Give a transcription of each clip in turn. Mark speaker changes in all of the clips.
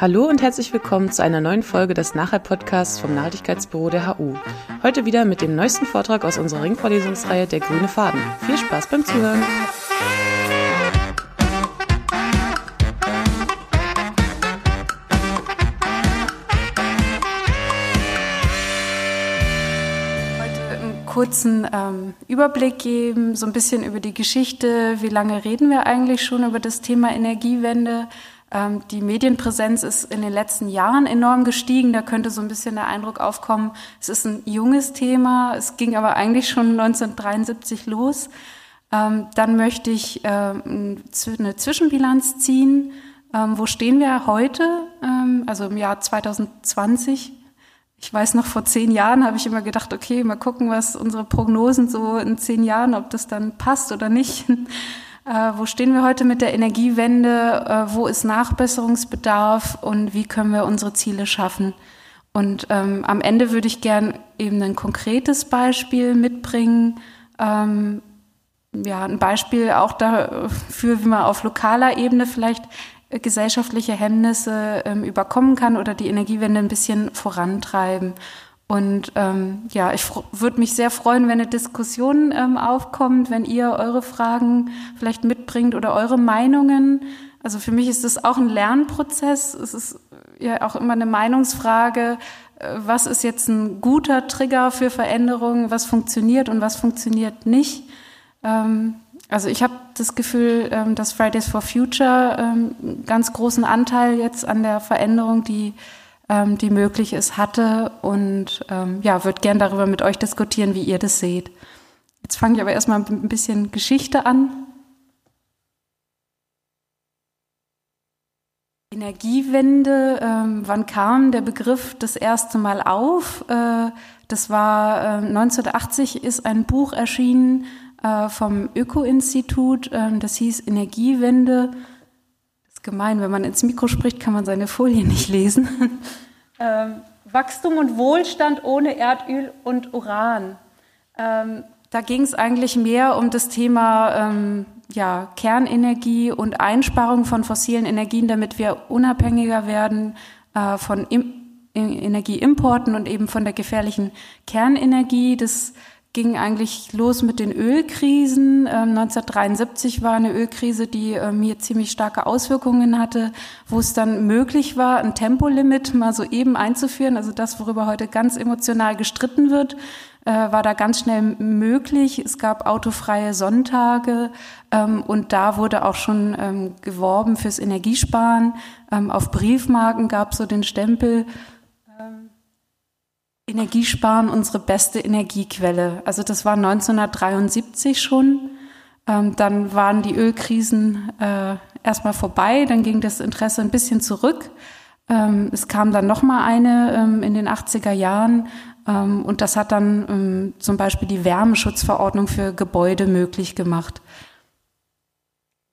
Speaker 1: Hallo und herzlich willkommen zu einer neuen Folge des Nachhalt-Podcasts vom Nachhaltigkeitsbüro der HU. Heute wieder mit dem neuesten Vortrag aus unserer Ringvorlesungsreihe Der grüne Faden. Viel Spaß beim Zuhören!
Speaker 2: kurzen ähm, Überblick geben, so ein bisschen über die Geschichte, wie lange reden wir eigentlich schon über das Thema Energiewende. Ähm, die Medienpräsenz ist in den letzten Jahren enorm gestiegen. Da könnte so ein bisschen der Eindruck aufkommen, es ist ein junges Thema. Es ging aber eigentlich schon 1973 los. Ähm, dann möchte ich ähm, eine Zwischenbilanz ziehen. Wo stehen wir heute? Also im Jahr 2020. Ich weiß noch, vor zehn Jahren habe ich immer gedacht, okay, mal gucken, was unsere Prognosen so in zehn Jahren, ob das dann passt oder nicht. Äh, wo stehen wir heute mit der Energiewende? Äh, wo ist Nachbesserungsbedarf und wie können wir unsere Ziele schaffen? Und ähm, am Ende würde ich gern eben ein konkretes Beispiel mitbringen. Ähm, ja, ein Beispiel auch dafür, wie man auf lokaler Ebene vielleicht gesellschaftliche Hemmnisse ähm, überkommen kann oder die Energiewende ein bisschen vorantreiben. Und ähm, ja, ich würde mich sehr freuen, wenn eine Diskussion ähm, aufkommt, wenn ihr eure Fragen vielleicht mitbringt oder eure Meinungen. Also für mich ist das auch ein Lernprozess. Es ist ja auch immer eine Meinungsfrage. Äh, was ist jetzt ein guter Trigger für Veränderungen? Was funktioniert und was funktioniert nicht? Ähm, also ich habe das Gefühl, ähm, dass Fridays for Future ähm, einen ganz großen Anteil jetzt an der Veränderung, die ähm, die möglich ist, hatte und ähm, ja, würde gern darüber mit euch diskutieren, wie ihr das seht. Jetzt fange ich aber erstmal ein bisschen Geschichte an. Energiewende, ähm, wann kam der Begriff das erste Mal auf? Äh, das war äh, 1980 ist ein Buch erschienen äh, vom Öko-Institut, äh, das hieß Energiewende gemein, wenn man ins Mikro spricht, kann man seine Folie nicht lesen. ähm, Wachstum und Wohlstand ohne Erdöl und Uran. Ähm, da ging es eigentlich mehr um das Thema ähm, ja, Kernenergie und Einsparung von fossilen Energien, damit wir unabhängiger werden äh, von Im Energieimporten und eben von der gefährlichen Kernenergie. Das ging eigentlich los mit den Ölkrisen. 1973 ähm, war eine Ölkrise, die ähm, hier ziemlich starke Auswirkungen hatte, wo es dann möglich war, ein Tempolimit mal so eben einzuführen. Also das, worüber heute ganz emotional gestritten wird, äh, war da ganz schnell möglich. Es gab autofreie Sonntage ähm, und da wurde auch schon geworben fürs Energiesparen. Auf Briefmarken gab es so den Stempel Energiesparen unsere beste Energiequelle. Also das war 1973 schon. Ähm, dann waren die Ölkrisen äh, erstmal vorbei, dann ging das Interesse ein bisschen zurück. Ähm, es kam dann noch mal eine ähm, in den 80er Jahren ähm, und das hat dann ähm, zum Beispiel die Wärmeschutzverordnung für Gebäude möglich gemacht.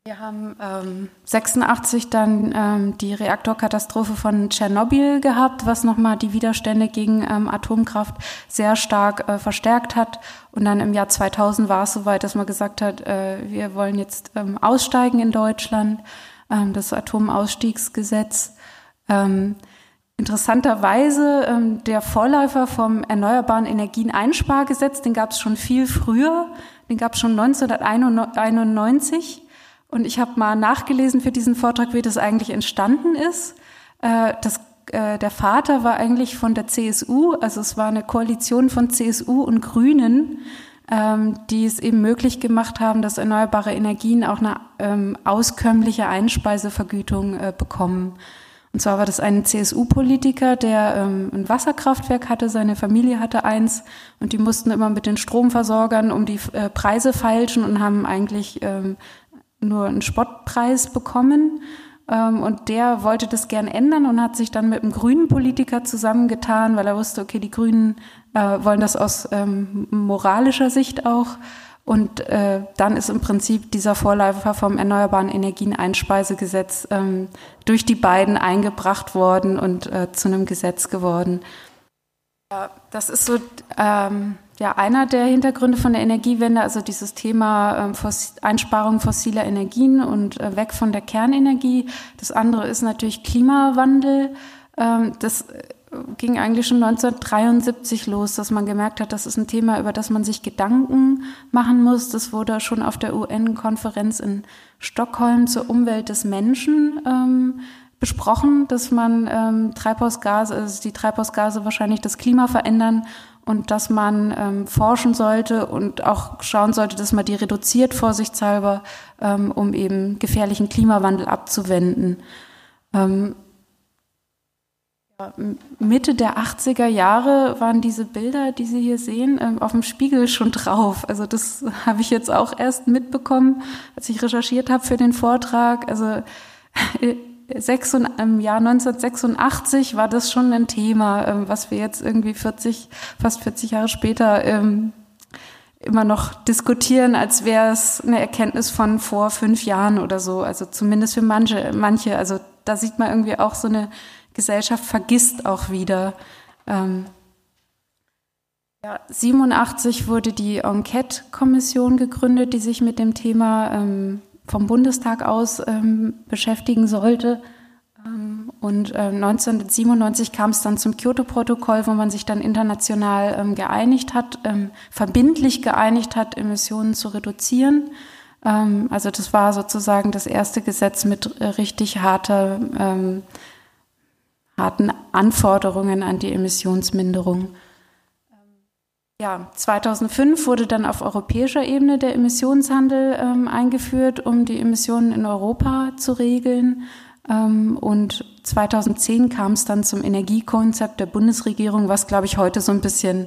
Speaker 2: Wir haben ähm, 86 dann ähm, die Reaktorkatastrophe von Tschernobyl gehabt, was nochmal die Widerstände gegen ähm, Atomkraft sehr stark äh, verstärkt hat. Und dann im Jahr 2000 war es soweit, dass man gesagt hat, äh, wir wollen jetzt ähm, aussteigen in Deutschland, ähm, das Atomausstiegsgesetz. Ähm, interessanterweise ähm, der Vorläufer vom Erneuerbaren Energien Einspargesetz, den gab es schon viel früher, den gab es schon 1991. Und ich habe mal nachgelesen für diesen Vortrag, wie das eigentlich entstanden ist. Äh, das, äh, der Vater war eigentlich von der CSU, also es war eine Koalition von CSU und Grünen, ähm, die es eben möglich gemacht haben, dass erneuerbare Energien auch eine ähm, auskömmliche Einspeisevergütung äh, bekommen. Und zwar war das ein CSU-Politiker, der ähm, ein Wasserkraftwerk hatte, seine Familie hatte eins und die mussten immer mit den Stromversorgern um die äh, Preise feilschen und haben eigentlich ähm, nur einen Spottpreis bekommen. Ähm, und der wollte das gern ändern und hat sich dann mit einem grünen Politiker zusammengetan, weil er wusste, okay, die Grünen äh, wollen das aus ähm, moralischer Sicht auch. Und äh, dann ist im Prinzip dieser Vorläufer vom Erneuerbaren Energien Einspeisegesetz ähm, durch die beiden eingebracht worden und äh, zu einem Gesetz geworden. Das ist so ähm, ja einer der Hintergründe von der Energiewende, also dieses Thema ähm, Einsparung fossiler Energien und äh, weg von der Kernenergie. Das andere ist natürlich Klimawandel. Ähm, das äh, ging eigentlich schon 1973 los, dass man gemerkt hat, das ist ein Thema, über das man sich Gedanken machen muss. Das wurde schon auf der UN-Konferenz in Stockholm zur Umwelt des Menschen ähm, besprochen, dass man ähm, Treibhausgase, also die Treibhausgase wahrscheinlich das Klima verändern und dass man ähm, forschen sollte und auch schauen sollte, dass man die reduziert vorsichtshalber, ähm, um eben gefährlichen Klimawandel abzuwenden. Ähm, Mitte der 80er Jahre waren diese Bilder, die Sie hier sehen, ähm, auf dem Spiegel schon drauf. Also das habe ich jetzt auch erst mitbekommen, als ich recherchiert habe für den Vortrag. Also im Jahr 1986 war das schon ein Thema, ähm, was wir jetzt irgendwie 40, fast 40 Jahre später ähm, immer noch diskutieren, als wäre es eine Erkenntnis von vor fünf Jahren oder so. Also zumindest für manche, manche. Also da sieht man irgendwie auch so eine Gesellschaft vergisst auch wieder. Ähm, ja, 87 wurde die Enquete-Kommission gegründet, die sich mit dem Thema ähm, vom Bundestag aus ähm, beschäftigen sollte. Ähm, und äh, 1997 kam es dann zum Kyoto-Protokoll, wo man sich dann international ähm, geeinigt hat, ähm, verbindlich geeinigt hat, Emissionen zu reduzieren. Ähm, also das war sozusagen das erste Gesetz mit äh, richtig harter, ähm, harten Anforderungen an die Emissionsminderung. Ja, 2005 wurde dann auf europäischer Ebene der Emissionshandel ähm, eingeführt, um die Emissionen in Europa zu regeln. Ähm, und 2010 kam es dann zum Energiekonzept der Bundesregierung, was, glaube ich, heute so ein bisschen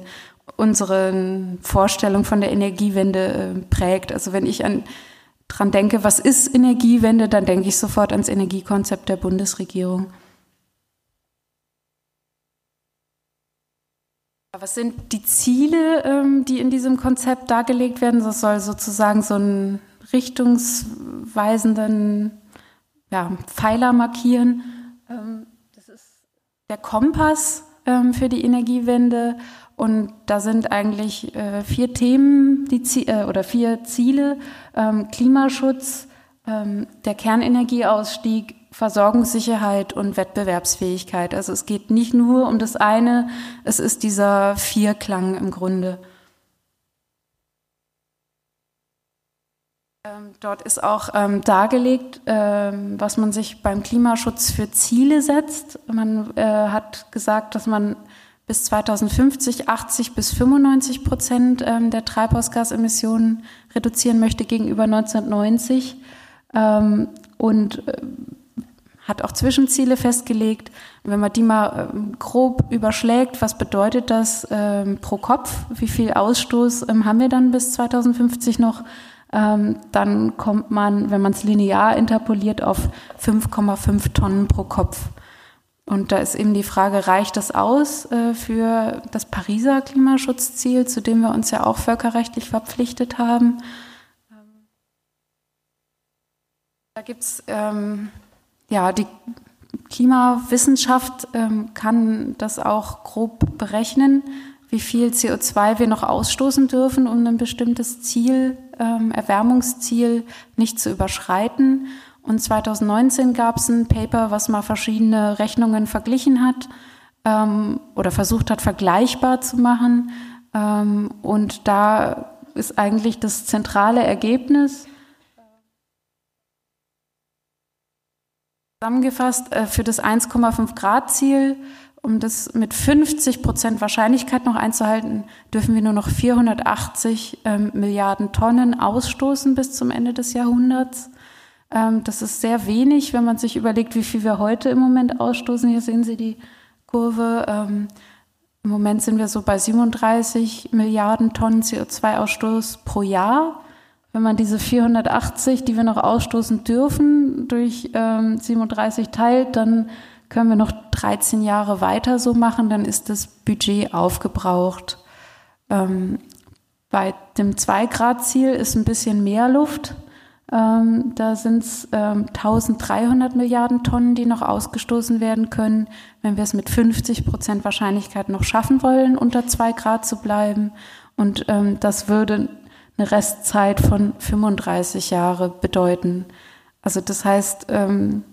Speaker 2: unsere Vorstellung von der Energiewende äh, prägt. Also wenn ich an dran denke, was ist Energiewende, dann denke ich sofort ans Energiekonzept der Bundesregierung. Was sind die Ziele, ähm, die in diesem Konzept dargelegt werden? Das soll sozusagen so einen richtungsweisenden ja, Pfeiler markieren. Ähm, das ist der Kompass ähm, für die Energiewende. Und da sind eigentlich äh, vier Themen die äh, oder vier Ziele. Klimaschutz, der Kernenergieausstieg, Versorgungssicherheit und Wettbewerbsfähigkeit. Also es geht nicht nur um das eine, es ist dieser Vierklang im Grunde. Ähm, dort ist auch ähm, dargelegt, ähm, was man sich beim Klimaschutz für Ziele setzt. Man äh, hat gesagt, dass man bis 2050 80 bis 95 Prozent ähm, der Treibhausgasemissionen reduzieren möchte gegenüber 1990. Ähm, und äh, hat auch Zwischenziele festgelegt. Wenn man die mal ähm, grob überschlägt, was bedeutet das ähm, pro Kopf? Wie viel Ausstoß ähm, haben wir dann bis 2050 noch? Dann kommt man, wenn man es linear interpoliert, auf 5,5 Tonnen pro Kopf. Und da ist eben die Frage, reicht das aus äh, für das Pariser Klimaschutzziel, zu dem wir uns ja auch völkerrechtlich verpflichtet haben? Da gibt's ähm, ja, die Klimawissenschaft ähm, kann das auch grob berechnen, wie viel CO2 wir noch ausstoßen dürfen, um ein bestimmtes Ziel, ähm, Erwärmungsziel nicht zu überschreiten. Und 2019 gab es ein Paper, was mal verschiedene Rechnungen verglichen hat ähm, oder versucht hat, vergleichbar zu machen. Ähm, und da ist eigentlich das zentrale Ergebnis, Zusammengefasst, äh, für das 1,5 Grad Ziel, um das mit 50 Prozent Wahrscheinlichkeit noch einzuhalten, dürfen wir nur noch 480 ähm, Milliarden Tonnen ausstoßen bis zum Ende des Jahrhunderts. Ähm, das ist sehr wenig, wenn man sich überlegt, wie viel wir heute im Moment ausstoßen. Hier sehen Sie die Kurve. Ähm, Im Moment sind wir so bei 37 Milliarden Tonnen CO2-Ausstoß pro Jahr. Wenn man diese 480, die wir noch ausstoßen dürfen, durch ähm, 37 teilt, dann können wir noch 13 Jahre weiter so machen, dann ist das Budget aufgebraucht. Ähm, bei dem 2-Grad-Ziel ist ein bisschen mehr Luft. Ähm, da sind es ähm, 1300 Milliarden Tonnen, die noch ausgestoßen werden können, wenn wir es mit 50 Prozent Wahrscheinlichkeit noch schaffen wollen, unter zwei Grad zu bleiben. Und ähm, das würde eine Restzeit von 35 Jahre bedeuten. Also das heißt, ähm,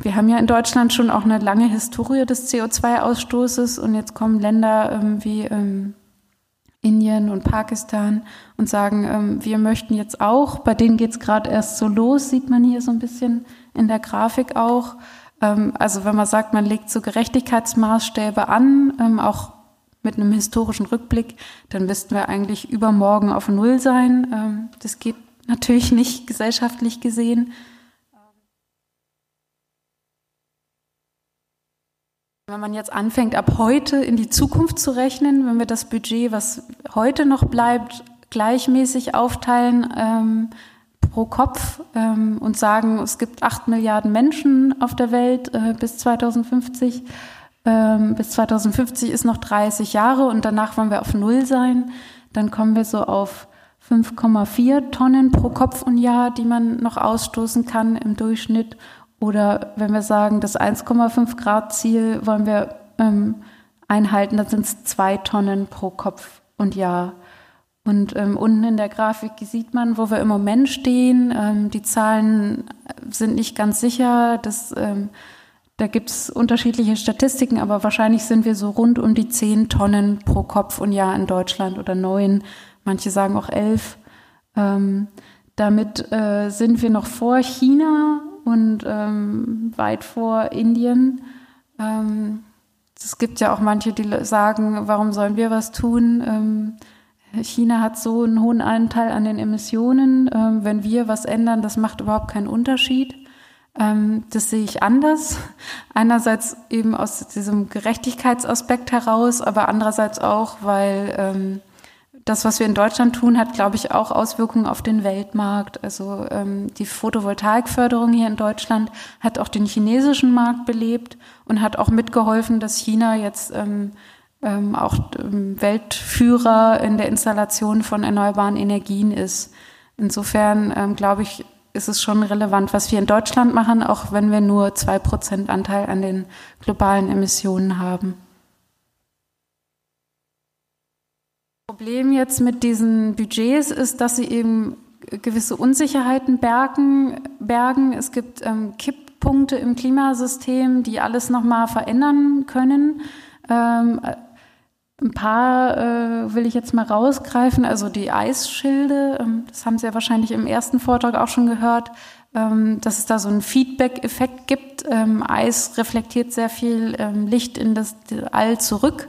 Speaker 2: wir haben ja in Deutschland schon auch eine lange Historie des CO2-Ausstoßes und jetzt kommen Länder ähm, wie ähm, Indien und Pakistan und sagen, ähm, wir möchten jetzt auch, bei denen geht es gerade erst so los, sieht man hier so ein bisschen in der Grafik auch. Ähm, also wenn man sagt, man legt so Gerechtigkeitsmaßstäbe an, ähm, auch mit einem historischen Rückblick, dann müssten wir eigentlich übermorgen auf Null sein. Ähm, das geht natürlich nicht gesellschaftlich gesehen. Wenn man jetzt anfängt, ab heute in die Zukunft zu rechnen, wenn wir das Budget, was heute noch bleibt, gleichmäßig aufteilen ähm, pro Kopf ähm, und sagen, es gibt acht Milliarden Menschen auf der Welt äh, bis 2050. Ähm, bis 2050 ist noch 30 Jahre und danach wollen wir auf Null sein. Dann kommen wir so auf 5,4 Tonnen pro Kopf und Jahr, die man noch ausstoßen kann im Durchschnitt. Oder wenn wir sagen, das 1,5 Grad Ziel wollen wir ähm, einhalten, dann sind es zwei Tonnen pro Kopf und Jahr. Und ähm, unten in der Grafik sieht man, wo wir im Moment stehen. Ähm, die Zahlen sind nicht ganz sicher. Das, ähm, da gibt es unterschiedliche Statistiken, aber wahrscheinlich sind wir so rund um die zehn Tonnen pro Kopf und Jahr in Deutschland oder neun. Manche sagen auch elf. Ähm, damit äh, sind wir noch vor China und ähm, weit vor Indien. Ähm, es gibt ja auch manche, die sagen, warum sollen wir was tun? Ähm, China hat so einen hohen Anteil an den Emissionen. Ähm, wenn wir was ändern, das macht überhaupt keinen Unterschied. Ähm, das sehe ich anders. Einerseits eben aus diesem Gerechtigkeitsaspekt heraus, aber andererseits auch, weil ähm, das, was wir in Deutschland tun, hat, glaube ich, auch Auswirkungen auf den Weltmarkt. Also ähm, die Photovoltaikförderung hier in Deutschland hat auch den chinesischen Markt belebt und hat auch mitgeholfen, dass China jetzt ähm, ähm, auch ähm, Weltführer in der Installation von erneuerbaren Energien ist. Insofern glaube ich, ist es schon relevant, was wir in Deutschland machen, auch wenn wir nur zwei Prozent Anteil an den globalen Emissionen haben. Problem jetzt mit diesen Budgets ist, dass sie eben gewisse Unsicherheiten bergen. bergen. Es gibt ähm, Kipppunkte im Klimasystem, die alles nochmal verändern können. Ähm, ein paar äh, will ich jetzt mal rausgreifen, also die Eisschilde, ähm, das haben Sie ja wahrscheinlich im ersten Vortrag auch schon gehört, ähm, dass es da so einen Feedback-Effekt gibt. Ähm, Eis reflektiert sehr viel ähm, Licht in das All zurück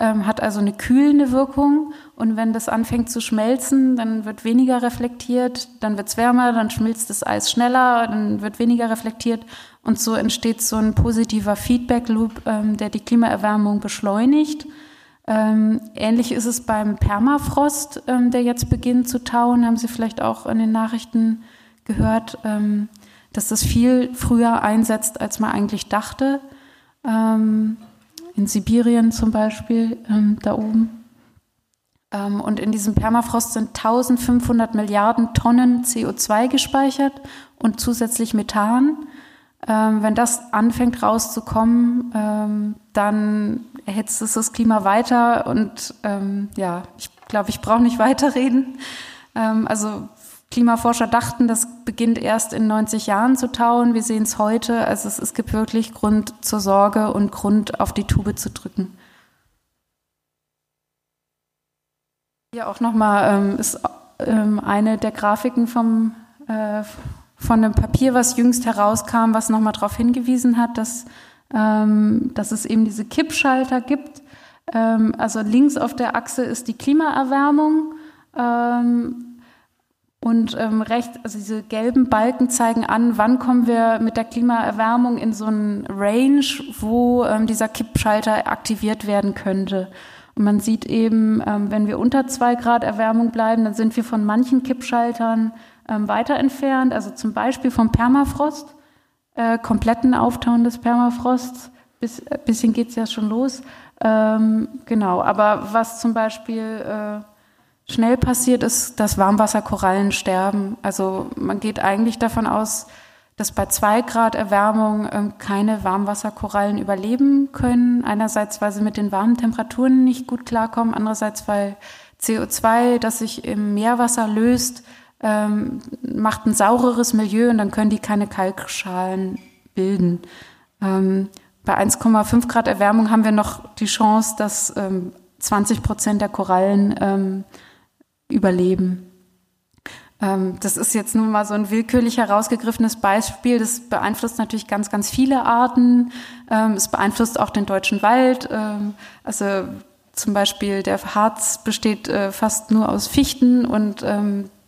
Speaker 2: ähm, hat also eine kühlende Wirkung. Und wenn das anfängt zu schmelzen, dann wird weniger reflektiert, dann wird es wärmer, dann schmilzt das Eis schneller, dann wird weniger reflektiert. Und so entsteht so ein positiver Feedback-Loop, ähm, der die Klimaerwärmung beschleunigt. Ähm, ähnlich ist es beim Permafrost, ähm, der jetzt beginnt zu tauen, haben Sie vielleicht auch in den Nachrichten gehört, ähm, dass das viel früher einsetzt, als man eigentlich dachte. In Sibirien zum Beispiel, da oben. Und in diesem Permafrost sind 1500 Milliarden Tonnen CO2 gespeichert und zusätzlich Methan. Wenn das anfängt rauszukommen, dann erhitzt es das Klima weiter und ähm, ja, ich glaube, ich brauche nicht weiterreden. Ähm, also Klimaforscher dachten, das beginnt erst in 90 Jahren zu tauen. Wir sehen es heute. Also es, es gibt wirklich Grund zur Sorge und Grund, auf die Tube zu drücken. Hier auch nochmal ähm, ist ähm, eine der Grafiken vom, äh, von einem Papier, was jüngst herauskam, was nochmal darauf hingewiesen hat, dass, ähm, dass es eben diese Kippschalter gibt. Ähm, also links auf der Achse ist die Klimaerwärmung. Ähm, und ähm, rechts, also diese gelben Balken zeigen an, wann kommen wir mit der Klimaerwärmung in so einen Range, wo ähm, dieser Kippschalter aktiviert werden könnte. Und man sieht eben, wenn wir unter zwei Grad Erwärmung bleiben, dann sind wir von manchen Kippschaltern weiter entfernt. Also zum Beispiel vom Permafrost, äh, kompletten Auftauen des Permafrosts. Bis, äh, bisschen geht's ja schon los. Ähm, genau, aber was zum Beispiel äh, schnell passiert, ist, dass Warmwasserkorallen sterben. Also man geht eigentlich davon aus, dass bei zwei Grad Erwärmung ähm, keine Warmwasserkorallen überleben können. Einerseits, weil sie mit den warmen Temperaturen nicht gut klarkommen, andererseits, weil CO2, das sich im Meerwasser löst, ähm, macht ein saureres Milieu und dann können die keine Kalkschalen bilden. Ähm, bei 1,5 Grad Erwärmung haben wir noch die Chance, dass 20 Prozent der Korallen überleben. Ähm, das ist jetzt nun mal so ein willkürlich herausgegriffenes Beispiel. Das beeinflusst natürlich ganz, ganz viele Arten. Ähm, es beeinflusst auch den deutschen Wald. Ähm, also zum Beispiel der Harz besteht äh, fast nur aus Fichten und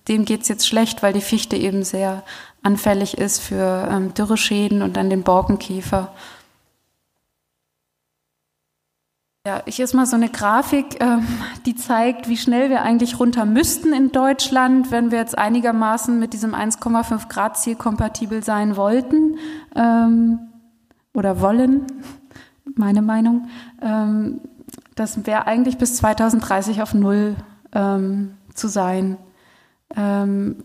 Speaker 2: dem geht es jetzt schlecht, weil die Fichte eben sehr anfällig ist für Dürreschäden und dann den Borkenkäfer. Ja, ich ist mal so eine Grafik, ähm, die zeigt, wie schnell wir eigentlich runter müssten in Deutschland, wenn wir jetzt einigermaßen mit diesem 1,5 Grad Ziel kompatibel sein wollten ähm, oder wollen, meine Meinung. Ähm, das wäre eigentlich bis 2030 auf Null ähm, zu sein. Ähm,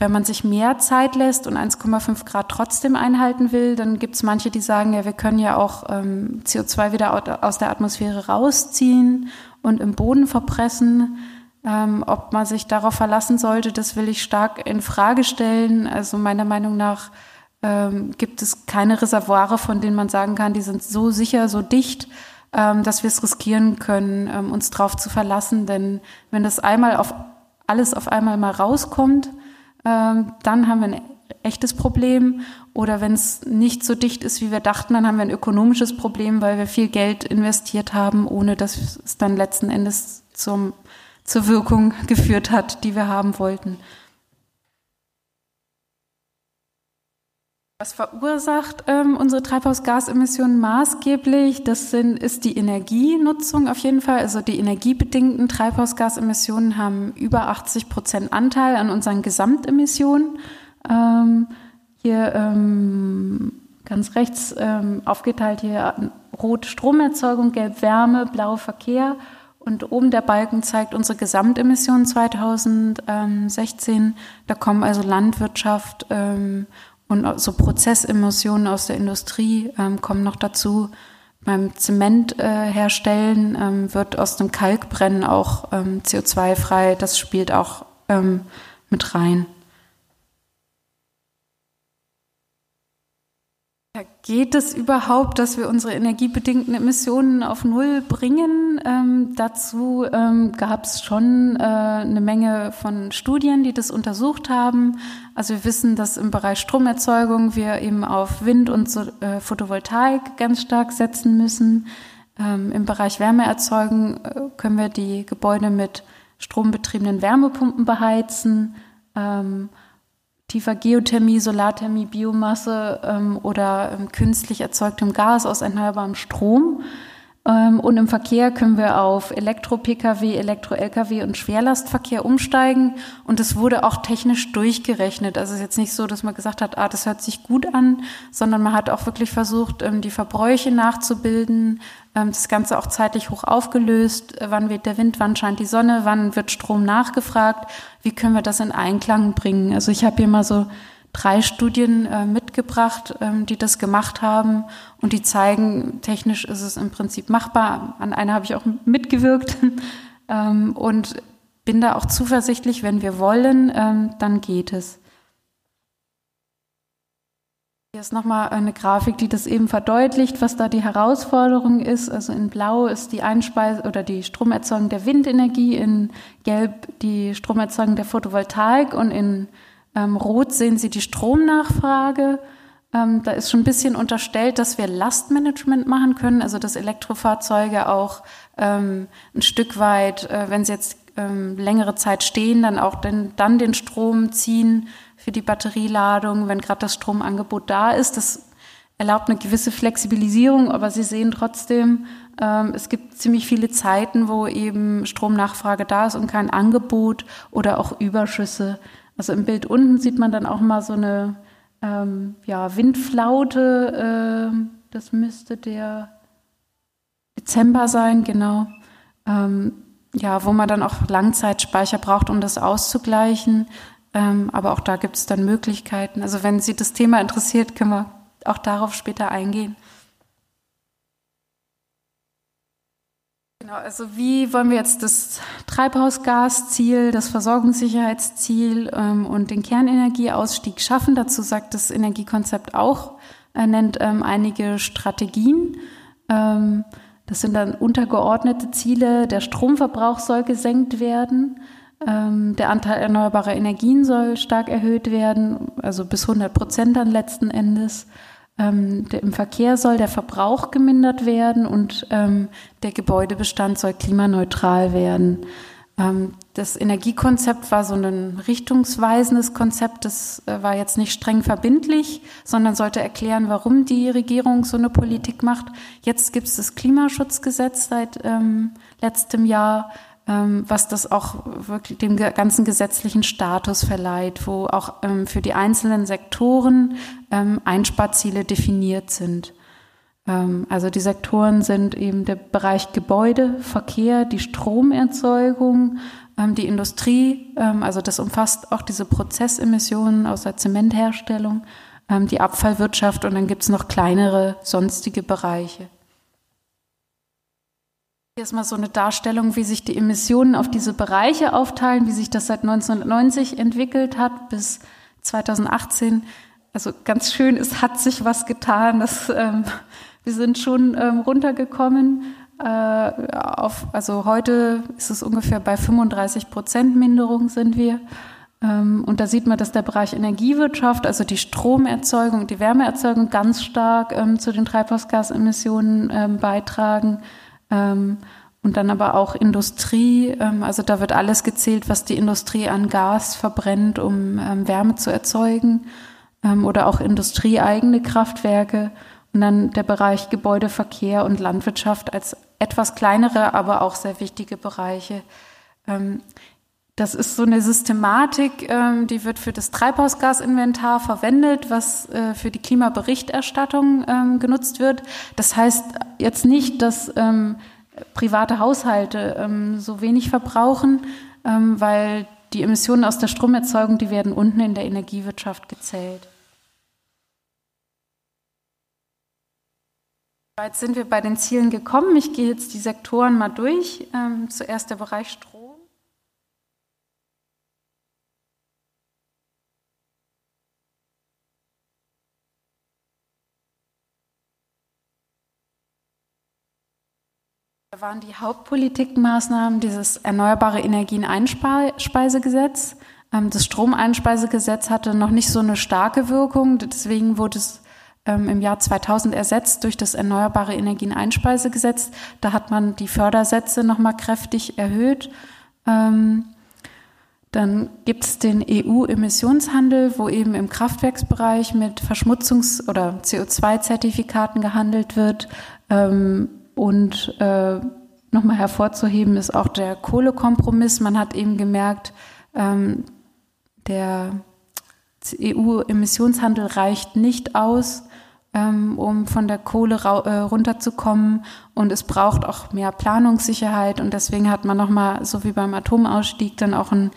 Speaker 2: wenn man sich mehr Zeit lässt und 1,5 Grad trotzdem einhalten will, dann gibt es manche, die sagen, ja, wir können ja auch ähm, CO2 wieder aus der Atmosphäre rausziehen und im Boden verpressen. Ähm, ob man sich darauf verlassen sollte, das will ich stark in Frage stellen. Also meiner Meinung nach ähm, gibt es keine Reservoire, von denen man sagen kann, die sind so sicher, so dicht, ähm, dass wir es riskieren können, ähm, uns darauf zu verlassen. Denn wenn das einmal auf alles auf einmal mal rauskommt, ähm, dann haben wir ein echtes Problem. Oder wenn es nicht so dicht ist, wie wir dachten, dann haben wir ein ökonomisches Problem, weil wir viel Geld investiert haben, ohne dass es dann letzten Endes zum, zur Wirkung geführt hat, die wir haben wollten. Was verursacht ähm, unsere Treibhausgasemissionen maßgeblich? Das sind, ist die Energienutzung auf jeden Fall. Also die energiebedingten Treibhausgasemissionen haben über 80 Prozent Anteil an unseren Gesamtemissionen. Ähm, hier ähm, ganz rechts ähm, aufgeteilt hier rot Stromerzeugung, gelb Wärme, blau Verkehr. Und oben der Balken zeigt unsere Gesamtemissionen 2016. Da kommen also Landwirtschaft ähm, und so Prozessemissionen aus der Industrie ähm, kommen noch dazu. Beim Zement äh, herstellen ähm, wird aus dem Kalkbrennen auch ähm, CO2 frei. Das spielt auch ähm, mit rein. Geht es überhaupt, dass wir unsere energiebedingten Emissionen auf Null bringen? Ähm, dazu ähm, gab es schon äh, eine Menge von Studien, die das untersucht haben. Also wir wissen, dass im Bereich Stromerzeugung wir eben auf Wind und so, äh, Photovoltaik ganz stark setzen müssen. Ähm, Im Bereich Wärmeerzeugen äh, können wir die Gebäude mit strombetriebenen Wärmepumpen beheizen. Ähm, tiefer Geothermie, Solarthermie, Biomasse ähm, oder ähm, künstlich erzeugtem Gas aus erneuerbarem Strom. Ähm, und im Verkehr können wir auf Elektro-Pkw, Elektro-Lkw und Schwerlastverkehr umsteigen. Und es wurde auch technisch durchgerechnet. Also es ist jetzt nicht so, dass man gesagt hat, ah, das hört sich gut an, sondern man hat auch wirklich versucht, ähm, die Verbräuche nachzubilden, ähm, das Ganze auch zeitlich hoch aufgelöst. Wann wird der Wind, wann scheint die Sonne, wann wird Strom nachgefragt? Wie können wir das in Einklang bringen? Also ich habe hier mal so drei Studien äh, mitgebracht, ähm, die das gemacht haben und die zeigen, technisch ist es im Prinzip machbar. An einer habe ich auch mitgewirkt ähm, und bin da auch zuversichtlich, wenn wir wollen, ähm, dann geht es. Hier ist nochmal eine Grafik, die das eben verdeutlicht, was da die Herausforderung ist. Also in Blau ist die Einspeise oder die Stromerzeugung der Windenergie, in Gelb die Stromerzeugung der Photovoltaik und in ähm, rot sehen Sie die Stromnachfrage. Ähm, da ist schon ein bisschen unterstellt, dass wir Lastmanagement machen können, also dass Elektrofahrzeuge auch ähm, ein Stück weit, äh, wenn sie jetzt ähm, längere Zeit stehen, dann auch den, dann den Strom ziehen für die Batterieladung, wenn gerade das Stromangebot da ist. Das erlaubt eine gewisse Flexibilisierung, aber Sie sehen trotzdem, ähm, es gibt ziemlich viele Zeiten, wo eben Stromnachfrage da ist und kein Angebot oder auch Überschüsse. Also im Bild unten sieht man dann auch mal so eine ähm, ja, Windflaute. Äh, das müsste der Dezember sein, genau. Ähm, ja, wo man dann auch Langzeitspeicher braucht, um das auszugleichen. Ähm, aber auch da gibt es dann Möglichkeiten. Also wenn Sie das Thema interessiert, können wir auch darauf später eingehen. Genau, also wie wollen wir jetzt das Treibhausgasziel, das Versorgungssicherheitsziel ähm, und den Kernenergieausstieg schaffen? Dazu sagt das Energiekonzept auch, er nennt ähm, einige Strategien. Ähm, das sind dann untergeordnete Ziele. Der Stromverbrauch soll gesenkt werden. Ähm, der Anteil erneuerbarer Energien soll stark erhöht werden, also bis 100 Prozent dann letzten Endes. Ähm, der, Im Verkehr soll der Verbrauch gemindert werden und ähm, der Gebäudebestand soll klimaneutral werden. Ähm, das Energiekonzept war so ein richtungsweisendes Konzept. Das äh, war jetzt nicht streng verbindlich, sondern sollte erklären, warum die Regierung so eine Politik macht. Jetzt gibt es das Klimaschutzgesetz seit ähm, letztem Jahr, was das auch wirklich dem ganzen gesetzlichen Status verleiht, wo auch ähm, für die einzelnen Sektoren ähm, Einsparziele definiert sind. Ähm, also die Sektoren sind eben der Bereich Gebäude, Verkehr, die Stromerzeugung, ähm, die Industrie, ähm, also das umfasst auch diese Prozessemissionen aus der Zementherstellung, die Abfallwirtschaft und dann gibt es noch kleinere sonstige Bereiche. Hier ist mal so eine Darstellung, wie sich die Emissionen auf diese Bereiche aufteilen, wie sich das seit 1990 entwickelt hat bis 2018. Also ganz schön, es hat sich was getan. Das ähm, wir sind schon ähm, runtergekommen. Äh, auf, also heute ist es ungefähr bei 35 Prozent Minderung sind wir. Ähm, und da sieht man, dass der Bereich Energiewirtschaft, also die Stromerzeugung, die Wärmeerzeugung ganz stark ähm, zu den Treibhausgasemissionen ähm, beitragen. Ähm, und dann aber auch Industrie, ähm, also da wird alles gezählt, was die Industrie an Gas verbrennt, um Wärme zu erzeugen. oder auch industrieeigene Kraftwerke und dann der Bereich Gebäude, Verkehr und Landwirtschaft als etwas kleinere, aber auch sehr wichtige Bereiche. Ähm, das ist so eine Systematik, ähm, die wird für das Treibhausgasinventar verwendet, was äh, für die Klimaberichterstattung ähm, genutzt wird. Das heißt jetzt nicht, dass private Haushalte so wenig verbrauchen, weil die Emissionen aus der Stromerzeugung, die werden unten in der Energiewirtschaft gezählt. Weit sind wir bei den Zielen gekommen. Ich gehe jetzt die Sektoren mal durch. Ähm, zuerst der Bereich Strom. Waren die Hauptpolitikmaßnahmen dieses Erneuerbare Energien Einspeisegesetz. Ähm, das Stromeinspeisegesetz hatte noch nicht so eine starke Wirkung, deswegen wurde es ähm, im Jahr 2000 ersetzt durch das Erneuerbare Energien Einspeisegesetz. Da hat man die Fördersätze nochmal kräftig erhöht. Ähm, dann gibt es den EU-Emissionshandel, wo eben im Kraftwerksbereich mit Verschmutzungs- oder CO2-Zertifikaten gehandelt wird. Und äh, nochmal hervorzuheben ist auch der Kohlekompromiss. Man hat eben gemerkt, ähm, der EU-Emissionshandel reicht nicht aus, ähm, um von der Kohle äh, runterzukommen. Und es braucht auch mehr Planungssicherheit. Und deswegen hat man nochmal, so wie beim Atomausstieg, dann auch ein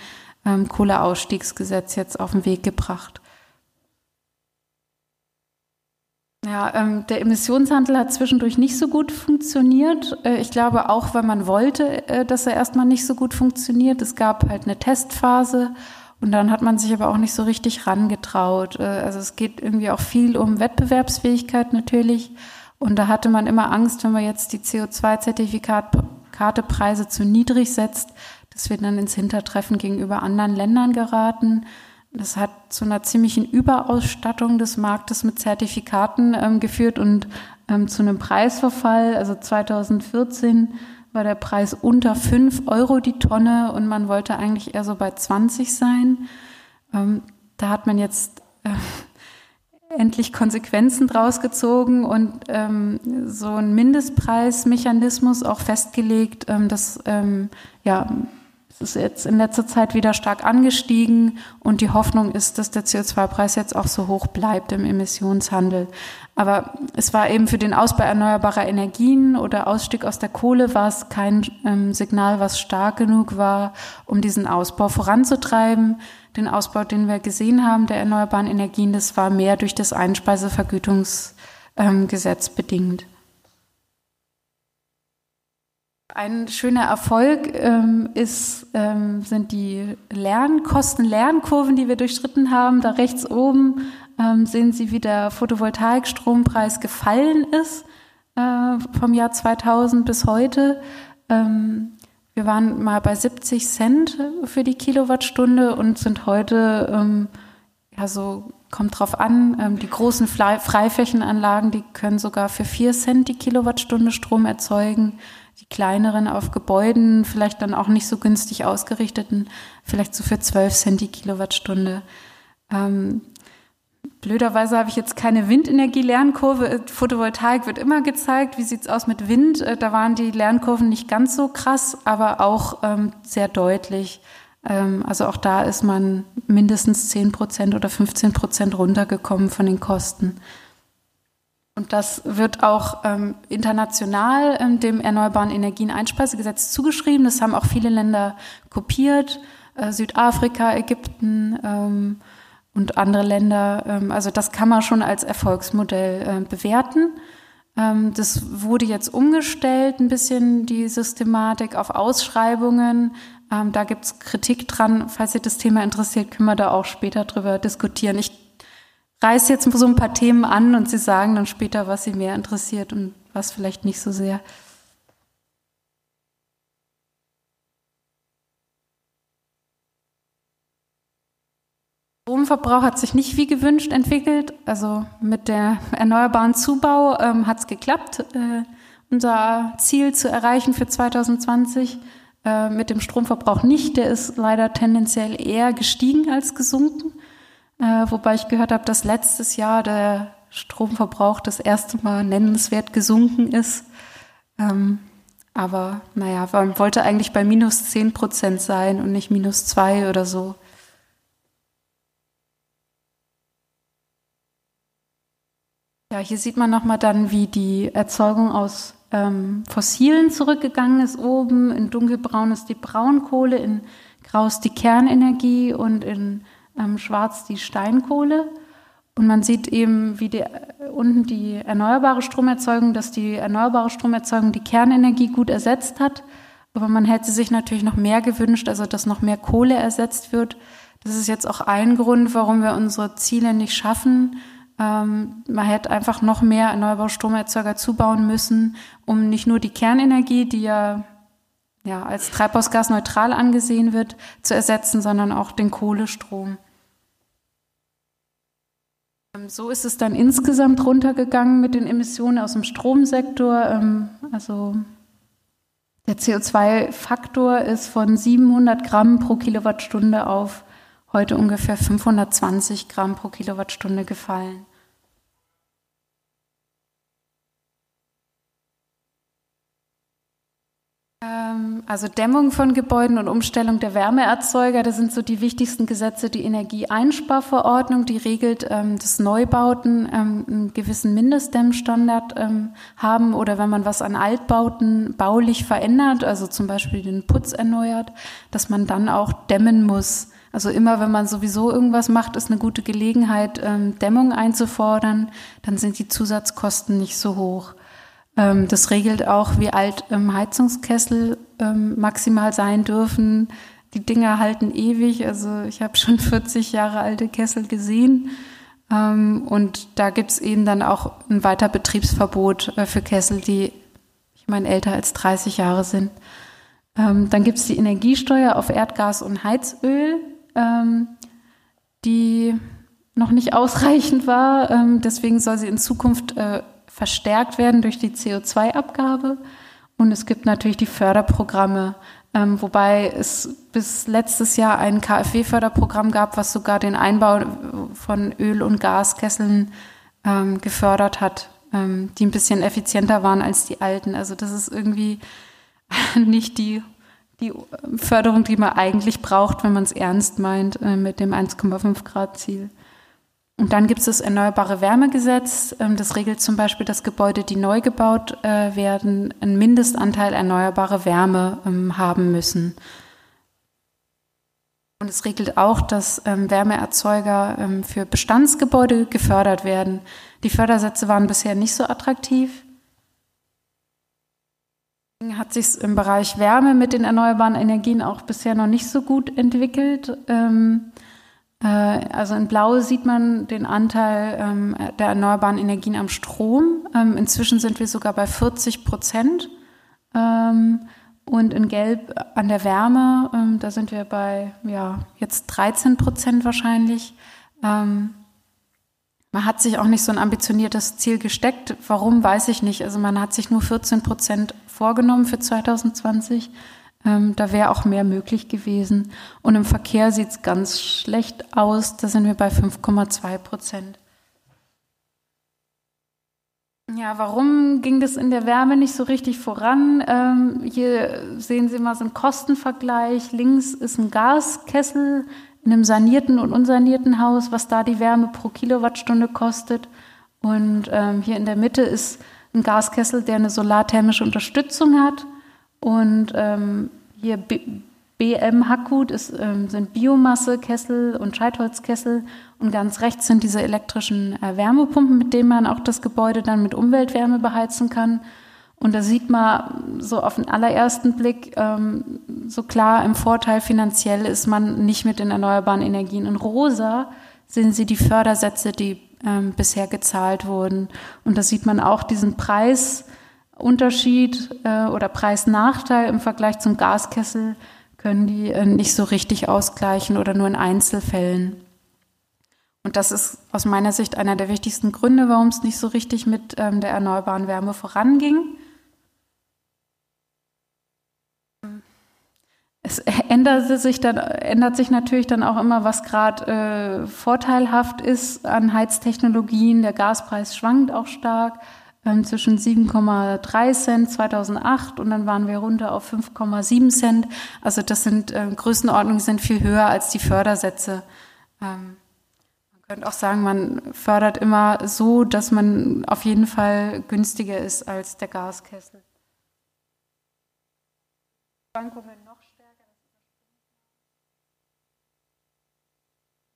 Speaker 2: ähm, Kohleausstiegsgesetz jetzt auf den Weg gebracht. Ja, ähm, der Emissionshandel hat zwischendurch nicht so gut funktioniert. Äh, ich glaube auch, weil man wollte, äh, dass er erstmal nicht so gut funktioniert. Es gab halt eine Testphase und dann hat man sich aber auch nicht so richtig rangetraut. Äh, also es geht irgendwie auch viel um Wettbewerbsfähigkeit natürlich. Und da hatte man immer Angst, wenn man jetzt die CO2-Zertifikatpreise zu niedrig setzt, dass wir dann ins Hintertreffen gegenüber anderen Ländern geraten. Das hat zu einer ziemlichen Überausstattung des Marktes mit Zertifikaten ähm, geführt und ähm, zu einem Preisverfall. Also 2014 war der Preis unter 5 Euro die Tonne und man wollte eigentlich eher so bei 20 sein. Ähm, da hat man jetzt äh, endlich Konsequenzen draus gezogen und ähm, so einen Mindestpreismechanismus auch festgelegt, ähm, dass ähm, ja, Es ist jetzt in letzter Zeit wieder stark angestiegen und die Hoffnung ist, dass der CO2-Preis jetzt auch so hoch bleibt im Emissionshandel. Aber es war eben für den Ausbau erneuerbarer Energien oder Ausstieg aus der Kohle war es kein ähm, Signal, was stark genug war, um diesen Ausbau voranzutreiben. Den Ausbau, den wir gesehen haben, der erneuerbaren Energien, das war mehr durch das Einspeisevergütungsgesetz ähm, bedingt. Ein schöner Erfolg ähm, ist, ähm, sind die Lernkosten-Lernkurven, die wir durchschritten haben. Da rechts oben ähm, sehen Sie, wie der Photovoltaikstrompreis gefallen ist äh, vom Jahr 2000 bis heute. Ähm, wir waren mal bei 70 Cent für die Kilowattstunde und sind heute, ähm, ja, so kommt drauf an, ähm, die großen Freiflächenanlagen, die können sogar für 4 Cent die Kilowattstunde Strom erzeugen die kleineren auf Gebäuden, vielleicht dann auch nicht so günstig ausgerichteten, vielleicht so für 12 Cent die Kilowattstunde. Ähm, blöderweise habe ich jetzt keine Windenergie-Lernkurve. Photovoltaik wird immer gezeigt. Wie sieht's aus mit Wind? Äh, da waren die Lernkurven nicht ganz so krass, aber auch ähm, sehr deutlich. Ähm, also auch da ist man mindestens 10 Prozent oder 15 Prozent runtergekommen von den Kosten. Und das wird auch ähm, international ähm, dem Erneuerbaren Energien Einspeisegesetz zugeschrieben. Das haben auch viele Länder kopiert, äh, Südafrika, Ägypten ähm, und andere Länder. Ähm, also das kann man schon als Erfolgsmodell äh, bewerten. Ähm, das wurde jetzt umgestellt, ein bisschen die Systematik auf Ausschreibungen. Ähm, da gibt's Kritik dran. Falls ihr das Thema interessiert, können wir da auch später drüber diskutieren. Ich reiße jetzt so ein paar Themen an und Sie sagen dann später, was Sie mehr interessiert und was vielleicht nicht so sehr. Stromverbrauch hat sich nicht wie gewünscht entwickelt. Also mit der erneuerbaren Zubau ähm, hat es geklappt, äh, unser Ziel zu erreichen für 2020. Äh, mit dem Stromverbrauch nicht. Der ist leider tendenziell eher gestiegen als gesunken. Äh, wobei ich gehört habe, dass letztes Jahr der Stromverbrauch das erste Mal nennenswert gesunken ist. Ähm, aber naja, man wollte eigentlich bei minus 10 Prozent sein und nicht minus 2 oder so. Ja, hier sieht man nochmal dann, wie die Erzeugung aus ähm, Fossilen zurückgegangen ist. Oben in dunkelbraun ist die Braunkohle, in grau ist die Kernenergie und in ähm, schwarz die Steinkohle. Und man sieht eben, wie die, unten die erneuerbare Stromerzeugung, dass die erneuerbare Stromerzeugung die Kernenergie gut ersetzt hat. Aber man hätte sich natürlich noch mehr gewünscht, also dass noch mehr Kohle ersetzt wird. Das ist jetzt auch ein Grund, warum wir unsere Ziele nicht schaffen. Ähm, man hätte einfach noch mehr erneuerbare Stromerzeuger zubauen müssen, um nicht nur die Kernenergie, die ja ja, als treibhausgasneutral angesehen wird, zu ersetzen, sondern auch den Kohlestrom. Ähm, so ist es dann insgesamt runtergegangen mit den Emissionen aus dem Stromsektor. Ähm, also der CO2-Faktor ist von 700 Gramm pro Kilowattstunde auf heute ungefähr 520 Gramm pro Kilowattstunde gefallen. Also Dämmung von Gebäuden und Umstellung der Wärmeerzeuger, das sind so die wichtigsten Gesetze. Die Energieeinsparverordnung, die regelt, ähm, dass Neubauten ähm, einen gewissen Mindestdämmstandard ähm, haben oder wenn man was an Altbauten baulich verändert, also zum Beispiel den Putz erneuert, dass man dann auch dämmen muss. Also immer, wenn man sowieso irgendwas macht, ist eine gute Gelegenheit, ähm, Dämmung einzufordern, dann sind die Zusatzkosten nicht so hoch. Ähm, das regelt auch, wie alt ähm, Heizungskessel ähm, maximal sein dürfen. Die Dinger halten ewig. Also ich habe schon 40 Jahre alte Kessel gesehen. Und da gibt's eben dann auch ein weiter Betriebsverbot äh, für Kessel, die, ich meine, älter als 30 Jahre sind. Dann gibt's die Energiesteuer auf Erdgas und Heizöl, die noch nicht ausreichend war. deswegen soll sie in Zukunft äh, verstärkt werden durch die CO2-Abgabe. Und es gibt natürlich die Förderprogramme, ähm, wobei es bis letztes Jahr ein KfW-Förderprogramm gab, was sogar den Einbau von Öl- und Gaskesseln ähm, gefördert hat, ähm, die ein bisschen effizienter waren als die alten. Also das ist irgendwie nicht die, die Förderung, die man eigentlich braucht, wenn man es ernst meint äh, mit dem 1,5 Grad Ziel. Und dann gibt es das Erneuerbare Wärmegesetz. Ähm, das regelt zum Beispiel, dass Gebäude, die neu gebaut äh, werden, einen Mindestanteil erneuerbare Wärme ähm, haben müssen. Und es regelt auch, dass ähm, Wärmeerzeuger für Bestandsgebäude gefördert werden. Die Fördersätze waren bisher nicht so attraktiv. Hat sich im Bereich Wärme mit den erneuerbaren Energien auch bisher noch nicht so gut entwickelt. Äh, also in Blau sieht man den Anteil ähm, der erneuerbaren Energien am Strom. Ähm, inzwischen sind wir sogar bei 40 Prozent. Ähm, und in Gelb an der Wärme, da sind wir bei ja, jetzt 13 Prozent wahrscheinlich. man hat sich auch nicht so ein ambitioniertes Ziel gesteckt. Warum, weiß ich nicht. Also man hat sich nur 14 Prozent vorgenommen für 2020. Ähm, da wäre auch mehr möglich gewesen. Und im Verkehr sieht es ganz schlecht aus. Da sind wir bei 5,2 Prozent. Ja, warum ging das in der Wärme nicht so richtig voran? Ähm, hier sehen Sie mal so einen Kostenvergleich. Links ist ein Gaskessel in einem sanierten und unsanierten Haus, was da die Wärme pro Kilowattstunde kostet. Und ähm, hier in der Mitte ist ein Gaskessel, der eine solarthermische Unterstützung hat. Und ähm, hier B BM Hackgut ist, ähm, sind Biomassekessel und Scheitholzkessel und ganz rechts sind diese elektrischen äh, Wärmepumpen, mit denen man auch das Gebäude dann mit Umweltwärme beheizen kann. Und da sieht man so auf den allerersten Blick ähm, so klar im Vorteil finanziell ist man nicht mit den erneuerbaren Energien. In rosa sehen Sie die Fördersätze, die ähm, bisher gezahlt wurden. Und da sieht man auch diesen Preis, Unterschied äh, oder Preisnachteil im Vergleich zum Gaskessel können die äh, nicht so richtig ausgleichen oder nur in Einzelfällen. Und das ist aus meiner Sicht einer der wichtigsten Gründe, warum es nicht so richtig mit ähm, der erneuerbaren Wärme voranging. Es ändert sich, dann, ändert sich natürlich dann auch immer, was gerade äh, vorteilhaft ist an Heiztechnologien. Der Gaspreis schwankt auch stark ähm, zwischen 7,3 Cent 2008 und dann waren wir runter auf 5,7 Cent. Also das sind äh, Größenordnungen sind viel höher als die Fördersätze. Ähm, man könnte auch sagen, man fördert immer so, dass man auf jeden Fall günstiger ist als der Gaskessel. Schwankungen noch stärker.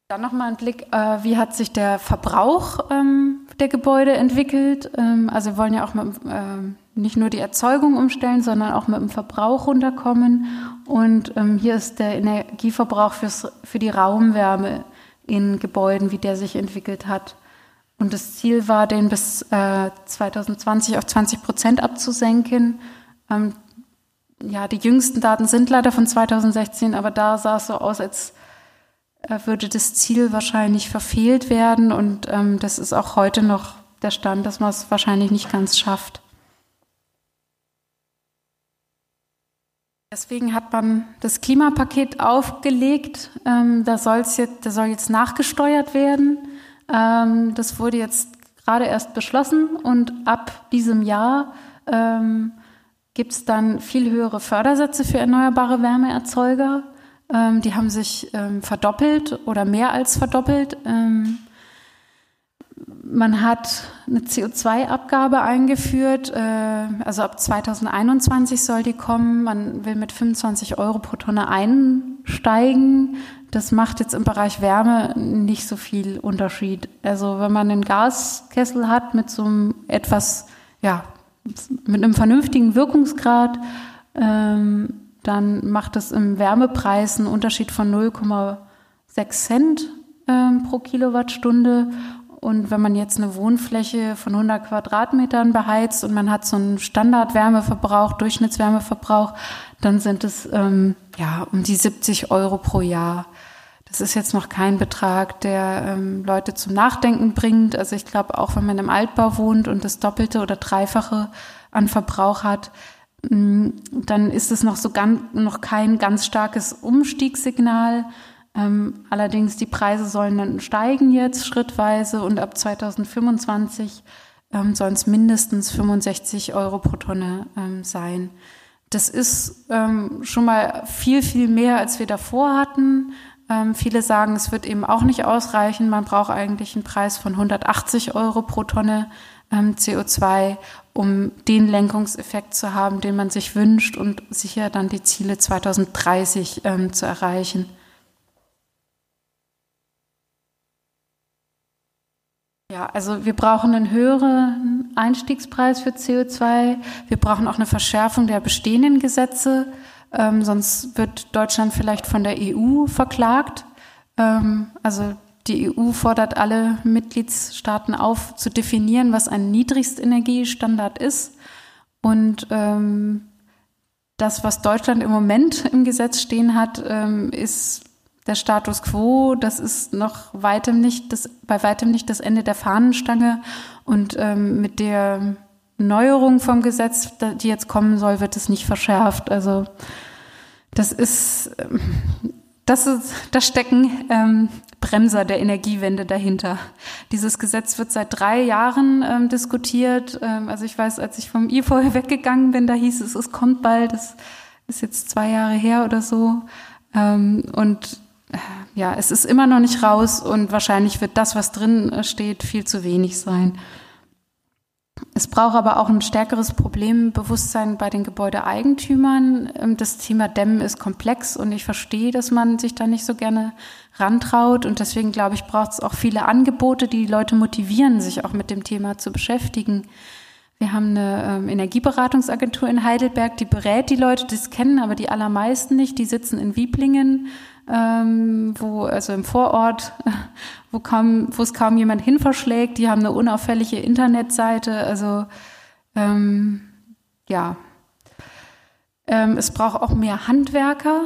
Speaker 2: Dann nochmal ein Blick, äh, wie hat sich der Verbrauch ähm, der Gebäude entwickelt. Ähm, also wir wollen ja auch mit, ähm, nicht nur die Erzeugung umstellen, sondern auch mit dem Verbrauch runterkommen. Und ähm, hier ist der Energieverbrauch fürs, für die Raumwärme in Gebäuden, wie der sich entwickelt hat. Und das Ziel war, den bis äh, 2020 auf 20 Prozent abzusenken. Ähm, ja, die jüngsten Daten sind leider von 2016, aber da sah es so aus, als würde das Ziel wahrscheinlich verfehlt werden. Und ähm, das ist auch heute noch der Stand, dass man es wahrscheinlich nicht ganz schafft. Deswegen hat man das Klimapaket aufgelegt. Ähm, da, soll's jetzt, da soll jetzt nachgesteuert werden. Ähm, das wurde jetzt gerade erst beschlossen und ab diesem Jahr ähm, gibt es dann viel höhere Fördersätze für erneuerbare Wärmeerzeuger. Ähm, die haben sich ähm, verdoppelt oder mehr als verdoppelt. Ähm, man hat eine CO2-Abgabe eingeführt, äh, also ab 2021 soll die kommen. Man will mit 25 Euro pro Tonne einsteigen. Das macht jetzt im Bereich Wärme nicht so viel Unterschied. Also wenn man einen Gaskessel hat mit so einem etwas, ja, mit einem vernünftigen Wirkungsgrad, ähm, dann macht es im Wärmepreis einen Unterschied von 0,6 Cent ähm, pro Kilowattstunde. Und wenn man jetzt eine Wohnfläche von 100 Quadratmetern beheizt und man hat so einen Standardwärmeverbrauch, Durchschnittswärmeverbrauch, dann sind es ähm, ja um die 70 Euro pro Jahr. Das ist jetzt noch kein Betrag, der ähm, Leute zum Nachdenken bringt. Also ich glaube, auch wenn man im Altbau wohnt und das Doppelte oder Dreifache an Verbrauch hat, dann ist es noch so ganz, noch kein ganz starkes Umstiegssignal. Ähm, allerdings die Preise sollen dann steigen jetzt schrittweise und ab 2025 ähm, sollen es mindestens 65 Euro pro Tonne ähm, sein. Das ist ähm, schon mal viel, viel mehr, als wir davor hatten. Viele sagen, es wird eben auch nicht ausreichen. Man braucht eigentlich einen Preis von 180 Euro pro Tonne ähm, CO2, um den Lenkungseffekt zu haben, den man sich wünscht und sicher dann die Ziele 2030 ähm, zu erreichen. Ja, also wir brauchen einen höheren Einstiegspreis für CO2. Wir brauchen auch eine Verschärfung der bestehenden Gesetze. Ähm, sonst wird Deutschland vielleicht von der EU verklagt. Ähm, also die EU fordert alle Mitgliedstaaten auf, zu definieren, was ein Niedrigstenergiestandard ist. Und ähm, das, was Deutschland im Moment im Gesetz stehen hat, ähm, ist der Status quo. Das ist noch weitem nicht das, bei weitem nicht das Ende der Fahnenstange. Und ähm, mit der Neuerung vom Gesetz, die jetzt kommen soll, wird es nicht verschärft. Also das ist, das ist, da stecken ähm, Bremser der Energiewende dahinter. Dieses Gesetz wird seit drei Jahren ähm, diskutiert. Ähm, also ich weiß, als ich vom IFO weggegangen bin, da hieß es, es kommt bald. Das ist jetzt zwei Jahre her oder so. Ähm, und äh, ja, es ist immer noch nicht raus und wahrscheinlich wird das, was drin äh, steht, viel zu wenig sein. Es braucht aber auch ein stärkeres Problembewusstsein bei den Gebäudeeigentümern. Ähm, das Thema Dämmen ist komplex und ich verstehe, dass man sich da nicht so gerne rantraut. Und deswegen glaube ich, braucht es auch viele Angebote, die, Leute motivieren, sich auch mit dem Thema zu beschäftigen. Wir haben eine ähm, Energieberatungsagentur in Heidelberg, die berät die Leute, die es kennen, aber die allermeisten nicht. Die sitzen in Wieblingen ähm, wo, also im Vorort, wo, kaum, wo es kaum jemand hinverschlägt. Die haben eine unauffällige Internetseite. Also ähm, ja, ähm, es braucht auch mehr Handwerker.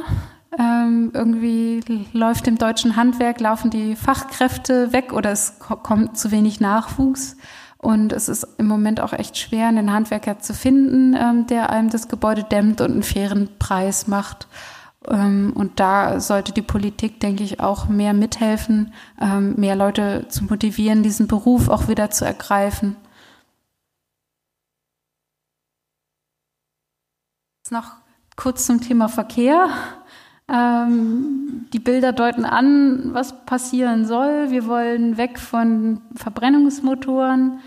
Speaker 2: Ähm, irgendwie läuft im deutschen Handwerk, laufen die Fachkräfte weg oder es kommt zu wenig Nachwuchs. Und es ist im Moment auch echt schwer, einen Handwerker zu finden, ähm, der einem das Gebäude dämmt und einen fairen Preis macht. Ähm, und da sollte die Politik, denke ich, auch mehr mithelfen, ähm, mehr Leute zu motivieren, diesen Beruf auch wieder zu ergreifen. Noch kurz zum Thema Verkehr. Ähm, die Bilder deuten an, was passieren soll. Wir wollen weg von Verbrennungsmotoren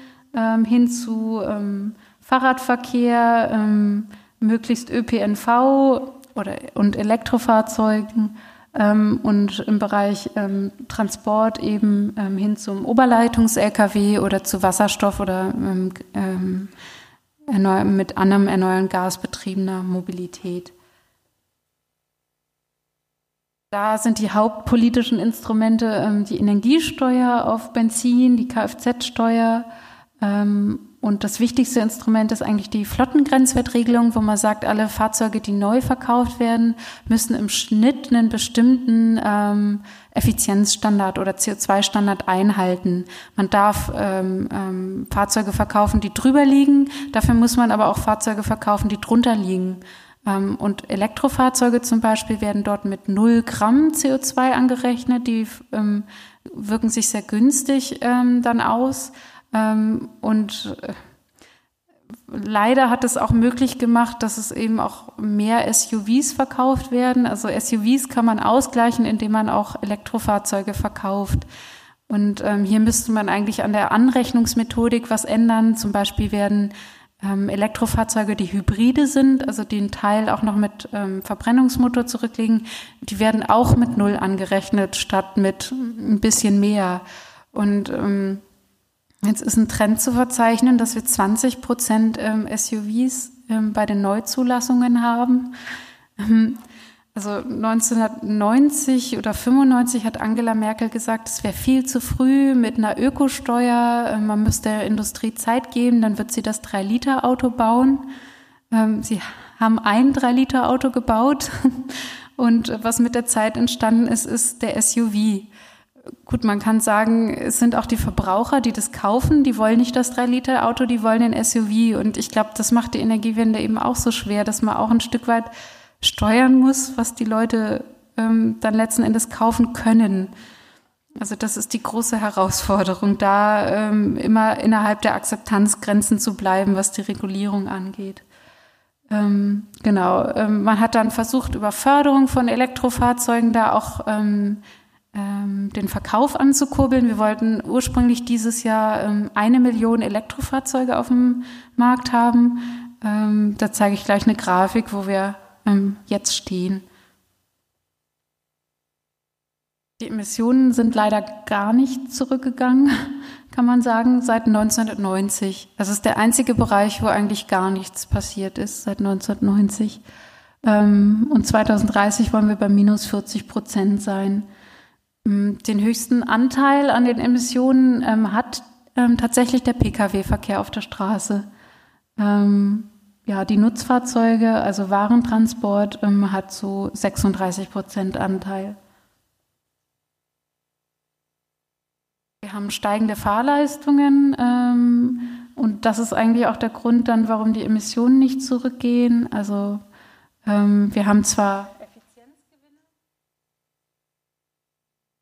Speaker 2: hin zu Fahrradverkehr, möglichst ÖPNV oder, und Elektrofahrzeugen ähm, und im Bereich ähm, Transport eben ähm, hin zum Oberleitungs-LKW oder zu Wasserstoff oder ähm, ähm, mit anderem erneuerbaren Gas betriebener Mobilität. Da sind die hauptpolitischen Instrumente ähm, die Energiesteuer auf Benzin, die Kfz-Steuer und das wichtigste Instrument ist eigentlich die Flottengrenzwertregelung, wo man sagt, alle Fahrzeuge, die neu verkauft werden, müssen im Schnitt einen bestimmten ähm, Effizienzstandard oder CO2-Standard einhalten. Man darf ähm, ähm, Fahrzeuge verkaufen, die drüber liegen. Dafür muss man aber auch Fahrzeuge verkaufen, die drunter liegen. Ähm, und Elektrofahrzeuge zum Beispiel werden dort mit 0 Gramm CO2 angerechnet. Die ähm, wirken sich sehr günstig ähm, dann aus. Ähm, und äh, leider hat es auch möglich gemacht, dass es eben auch mehr SUVs verkauft werden. Also SUVs kann man ausgleichen, indem man auch Elektrofahrzeuge verkauft. Und ähm, hier müsste man eigentlich an der Anrechnungsmethodik was ändern. Zum Beispiel werden ähm, Elektrofahrzeuge, die Hybride sind, also die einen Teil auch noch mit ähm, Verbrennungsmotor zurücklegen, die werden auch mit Null angerechnet, statt mit ein bisschen mehr. Und ähm, Jetzt ist ein Trend zu verzeichnen, dass wir 20 Prozent ähm, SUVs ähm, bei den Neuzulassungen haben. Ähm, also 1990 oder 95 hat Angela Merkel gesagt, es wäre viel zu früh mit einer Ökosteuer. Man müsste der Industrie Zeit geben, dann wird sie das 3-Liter-Auto bauen. Sie haben ein 3-Liter-Auto gebaut und was mit der Zeit entstanden ist, ist der SUV gut, man kann sagen, es sind auch die Verbraucher, die das kaufen, die wollen nicht das 3-Liter-Auto, die wollen den SUV. Und ich glaube, das macht die Energiewende eben auch so schwer, dass man auch ein Stück weit steuern muss, was die Leute ähm, dann letzten Endes kaufen können. Also das ist die große Herausforderung, da ähm, immer innerhalb der Akzeptanzgrenzen zu bleiben, was die Regulierung angeht. Ähm, genau, ähm, man hat dann versucht, über Förderung von Elektrofahrzeugen da auch ähm, den Verkauf anzukurbeln. Wir wollten ursprünglich dieses Jahr ähm, eine Million Elektrofahrzeuge auf dem Markt haben. Ähm, da zeige ich gleich eine Grafik, wo wir ähm, jetzt stehen. Die Emissionen sind leider gar nicht zurückgegangen, kann man sagen, seit 1990. Das ist der einzige Bereich, wo eigentlich gar nichts passiert ist seit 1990. Ähm, und 2030 wollen wir bei minus 40 Prozent sein. Ähm, den höchsten Anteil an den Emissionen ähm, hat tatsächlich der Pkw-Verkehr auf der Straße. ja, die Nutzfahrzeuge, also Warentransport, hat so 36 Prozent Anteil. Wir haben steigende Fahrleistungen ähm, und das ist eigentlich auch der Grund dann, warum die Emissionen nicht zurückgehen. Also ähm, wir haben zwar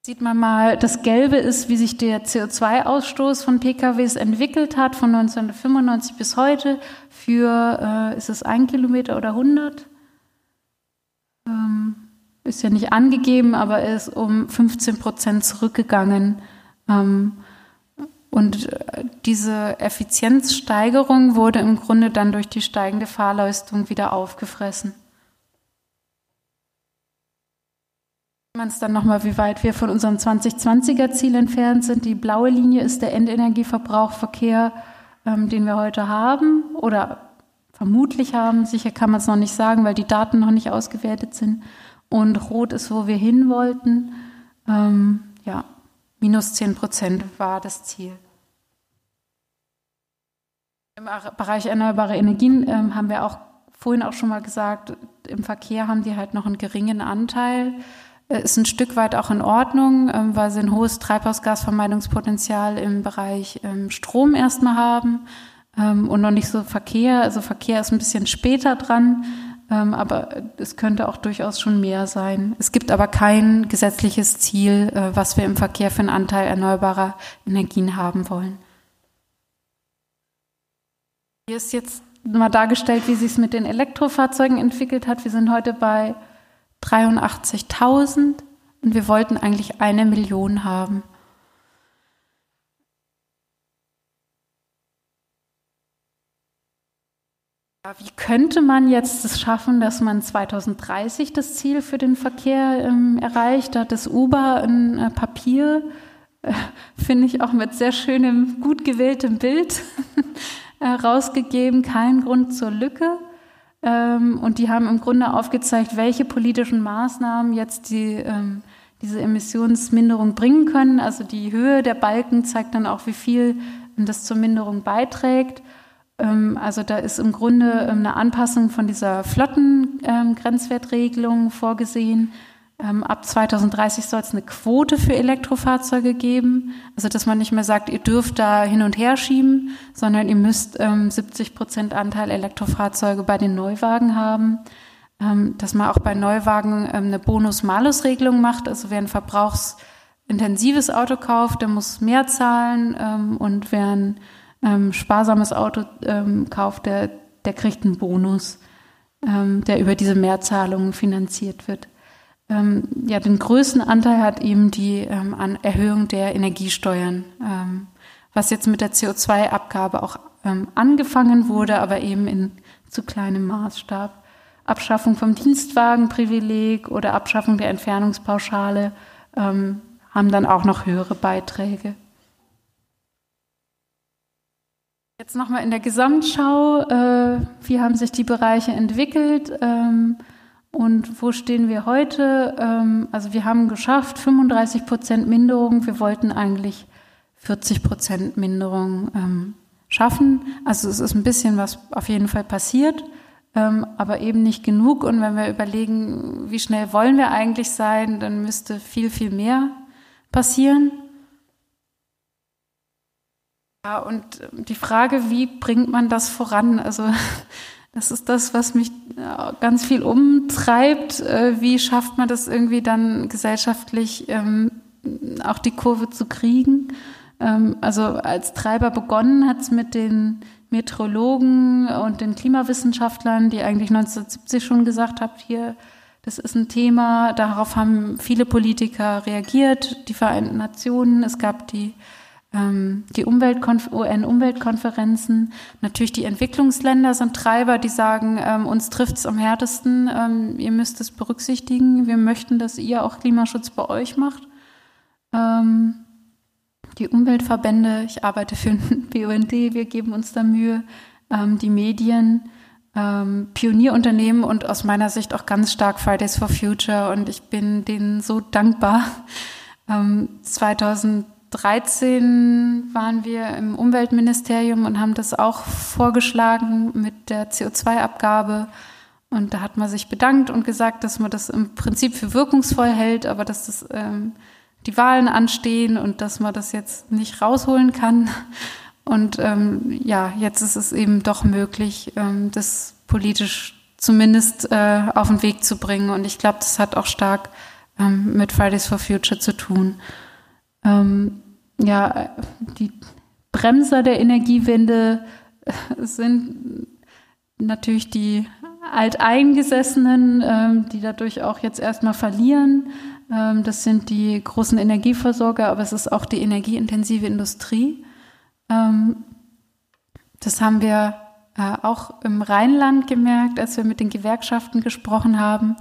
Speaker 2: Sieht man mal, das Gelbe ist, wie sich der CO2-Ausstoß von PKWs entwickelt hat von 1995 bis heute. Für äh, ist es ein Kilometer oder 100? Ähm, ist ja nicht angegeben, aber er ist um 15 Prozent zurückgegangen. Ähm, und äh, diese Effizienzsteigerung wurde im Grunde dann durch die steigende Fahrleistung wieder aufgefressen. Man es dann nochmal, wie weit wir von unserem 2020er Ziel entfernt sind. Die blaue Linie ist der Endenergieverbrauchverkehr, ähm, den wir heute haben oder vermutlich haben. Sicher kann man es noch nicht sagen, weil die Daten noch nicht ausgewertet sind. Und rot ist, wo wir hin wollten. Ähm, ja, Minus 10 Prozent war das Ziel. Im Bereich erneuerbare Energien ähm, haben wir auch vorhin auch schon mal gesagt, im Verkehr haben die halt noch einen geringen Anteil. Äh, ist ein Stück weit auch in Ordnung, ähm, weil sie ein hohes Treibhausgasvermeidungspotenzial im Bereich ähm, Strom erstmal haben ähm, und noch nicht so Verkehr. Also Verkehr ist ein bisschen später dran. Aber es könnte auch durchaus schon mehr sein. Es gibt aber kein gesetzliches Ziel, äh, was wir im Verkehr für einen Anteil erneuerbarer Energien haben wollen. Hier ist jetzt mal dargestellt, wie sich es mit den Elektrofahrzeugen entwickelt hat. Wir sind heute bei 83.000 und wir wollten eigentlich eine Million haben. Wie könnte man jetzt es schaffen, dass man 2030 das Ziel für den Verkehr ähm, erreicht? Da hat das Uber ein äh, Papier, äh, finde ich auch mit sehr schönem, gut gewähltem Bild äh, rausgegeben, kein Grund zur Lücke. Ähm, und die haben im Grunde aufgezeigt, welche politischen Maßnahmen jetzt die, ähm, diese Emissionsminderung bringen können. Also die Höhe der Balken zeigt dann auch, wie viel das zur Minderung beiträgt. Ähm, also da ist im Grunde ähm, eine Anpassung von dieser Flottengrenzwertregelung vorgesehen. Ähm, ab 2030 soll es eine Quote für Elektrofahrzeuge geben. Also dass man nicht mehr sagt, ihr dürft da hin und her schieben, sondern ihr müsst 70 Prozent Anteil Elektrofahrzeuge bei den Neuwagen haben. Dass man auch bei Neuwagen eine Bonus-Malus-Regelung macht. Also wer ein verbrauchsintensives Auto kauft, der muss mehr zahlen und wer ein ähm, sparsames Auto ähm, kauft, der, der kriegt einen Bonus, ähm, der über diese Mehrzahlungen finanziert wird. Ähm, ja, den größten Anteil hat eben die ähm, an Erhöhung der Energiesteuern, ähm, was jetzt mit der CO2-Abgabe auch angefangen wurde, aber eben in zu kleinem Maßstab. Abschaffung vom Dienstwagenprivileg oder Abschaffung der Entfernungspauschale haben dann auch noch höhere Beiträge. Jetzt nochmal in der Gesamtschau, äh, wie haben sich die Bereiche entwickelt ähm, und wo stehen wir heute? Ähm, also wir haben geschafft 35 Prozent Minderung. Wir wollten eigentlich 40 Prozent Minderung ähm, schaffen. Also es ist ein bisschen was auf jeden Fall passiert, ähm, aber eben nicht genug. Und wenn wir überlegen, wie schnell wollen wir eigentlich sein, dann müsste viel, viel mehr passieren. Ja, und die Frage, wie bringt man das voran? Also das ist das, was mich ganz viel umtreibt. Äh, wie schafft man das irgendwie dann gesellschaftlich ähm, auch die Kurve zu kriegen? Ähm, also als Treiber begonnen hat es mit den Meteorologen und den Klimawissenschaftlern, die eigentlich 1970 schon gesagt haben, hier, das ist ein Thema. Darauf haben viele Politiker reagiert, die Vereinten Nationen. Es gab die, die UN-Umweltkonferenzen. Natürlich die Entwicklungsländer sind Treiber, die sagen, ähm, uns trifft es am härtesten. Ähm, ihr müsst es berücksichtigen. Wir möchten, dass ihr auch Klimaschutz bei euch macht. Ähm, die Umweltverbände, ich arbeite für den BUND, wir geben uns da Mühe, ähm, die Medien, ähm, Pionierunternehmen und aus meiner Sicht auch ganz stark Fridays for Future und ich bin denen so dankbar. Ähm, 2013 waren wir im Umweltministerium und haben das auch vorgeschlagen mit der CO2-Abgabe. Und da hat man sich bedankt und gesagt, dass man das im Prinzip für wirkungsvoll hält, aber dass das ähm, die Wahlen anstehen und dass man das jetzt nicht rausholen kann. Und ähm, ja, jetzt ist es eben doch möglich, ähm, das politisch zumindest äh, auf den Weg zu bringen. Und ich glaube, das hat auch stark ähm, mit Fridays for Future zu tun. Ähm, ja, die Bremser der Energiewende äh, sind natürlich die Alteingesessenen, ähm, die dadurch auch jetzt erstmal verlieren. Ähm, das sind die großen Energieversorger, aber es ist auch die energieintensive Industrie. Ähm, das haben wir äh, auch im Rheinland gemerkt, als wir mit den Gewerkschaften gesprochen haben.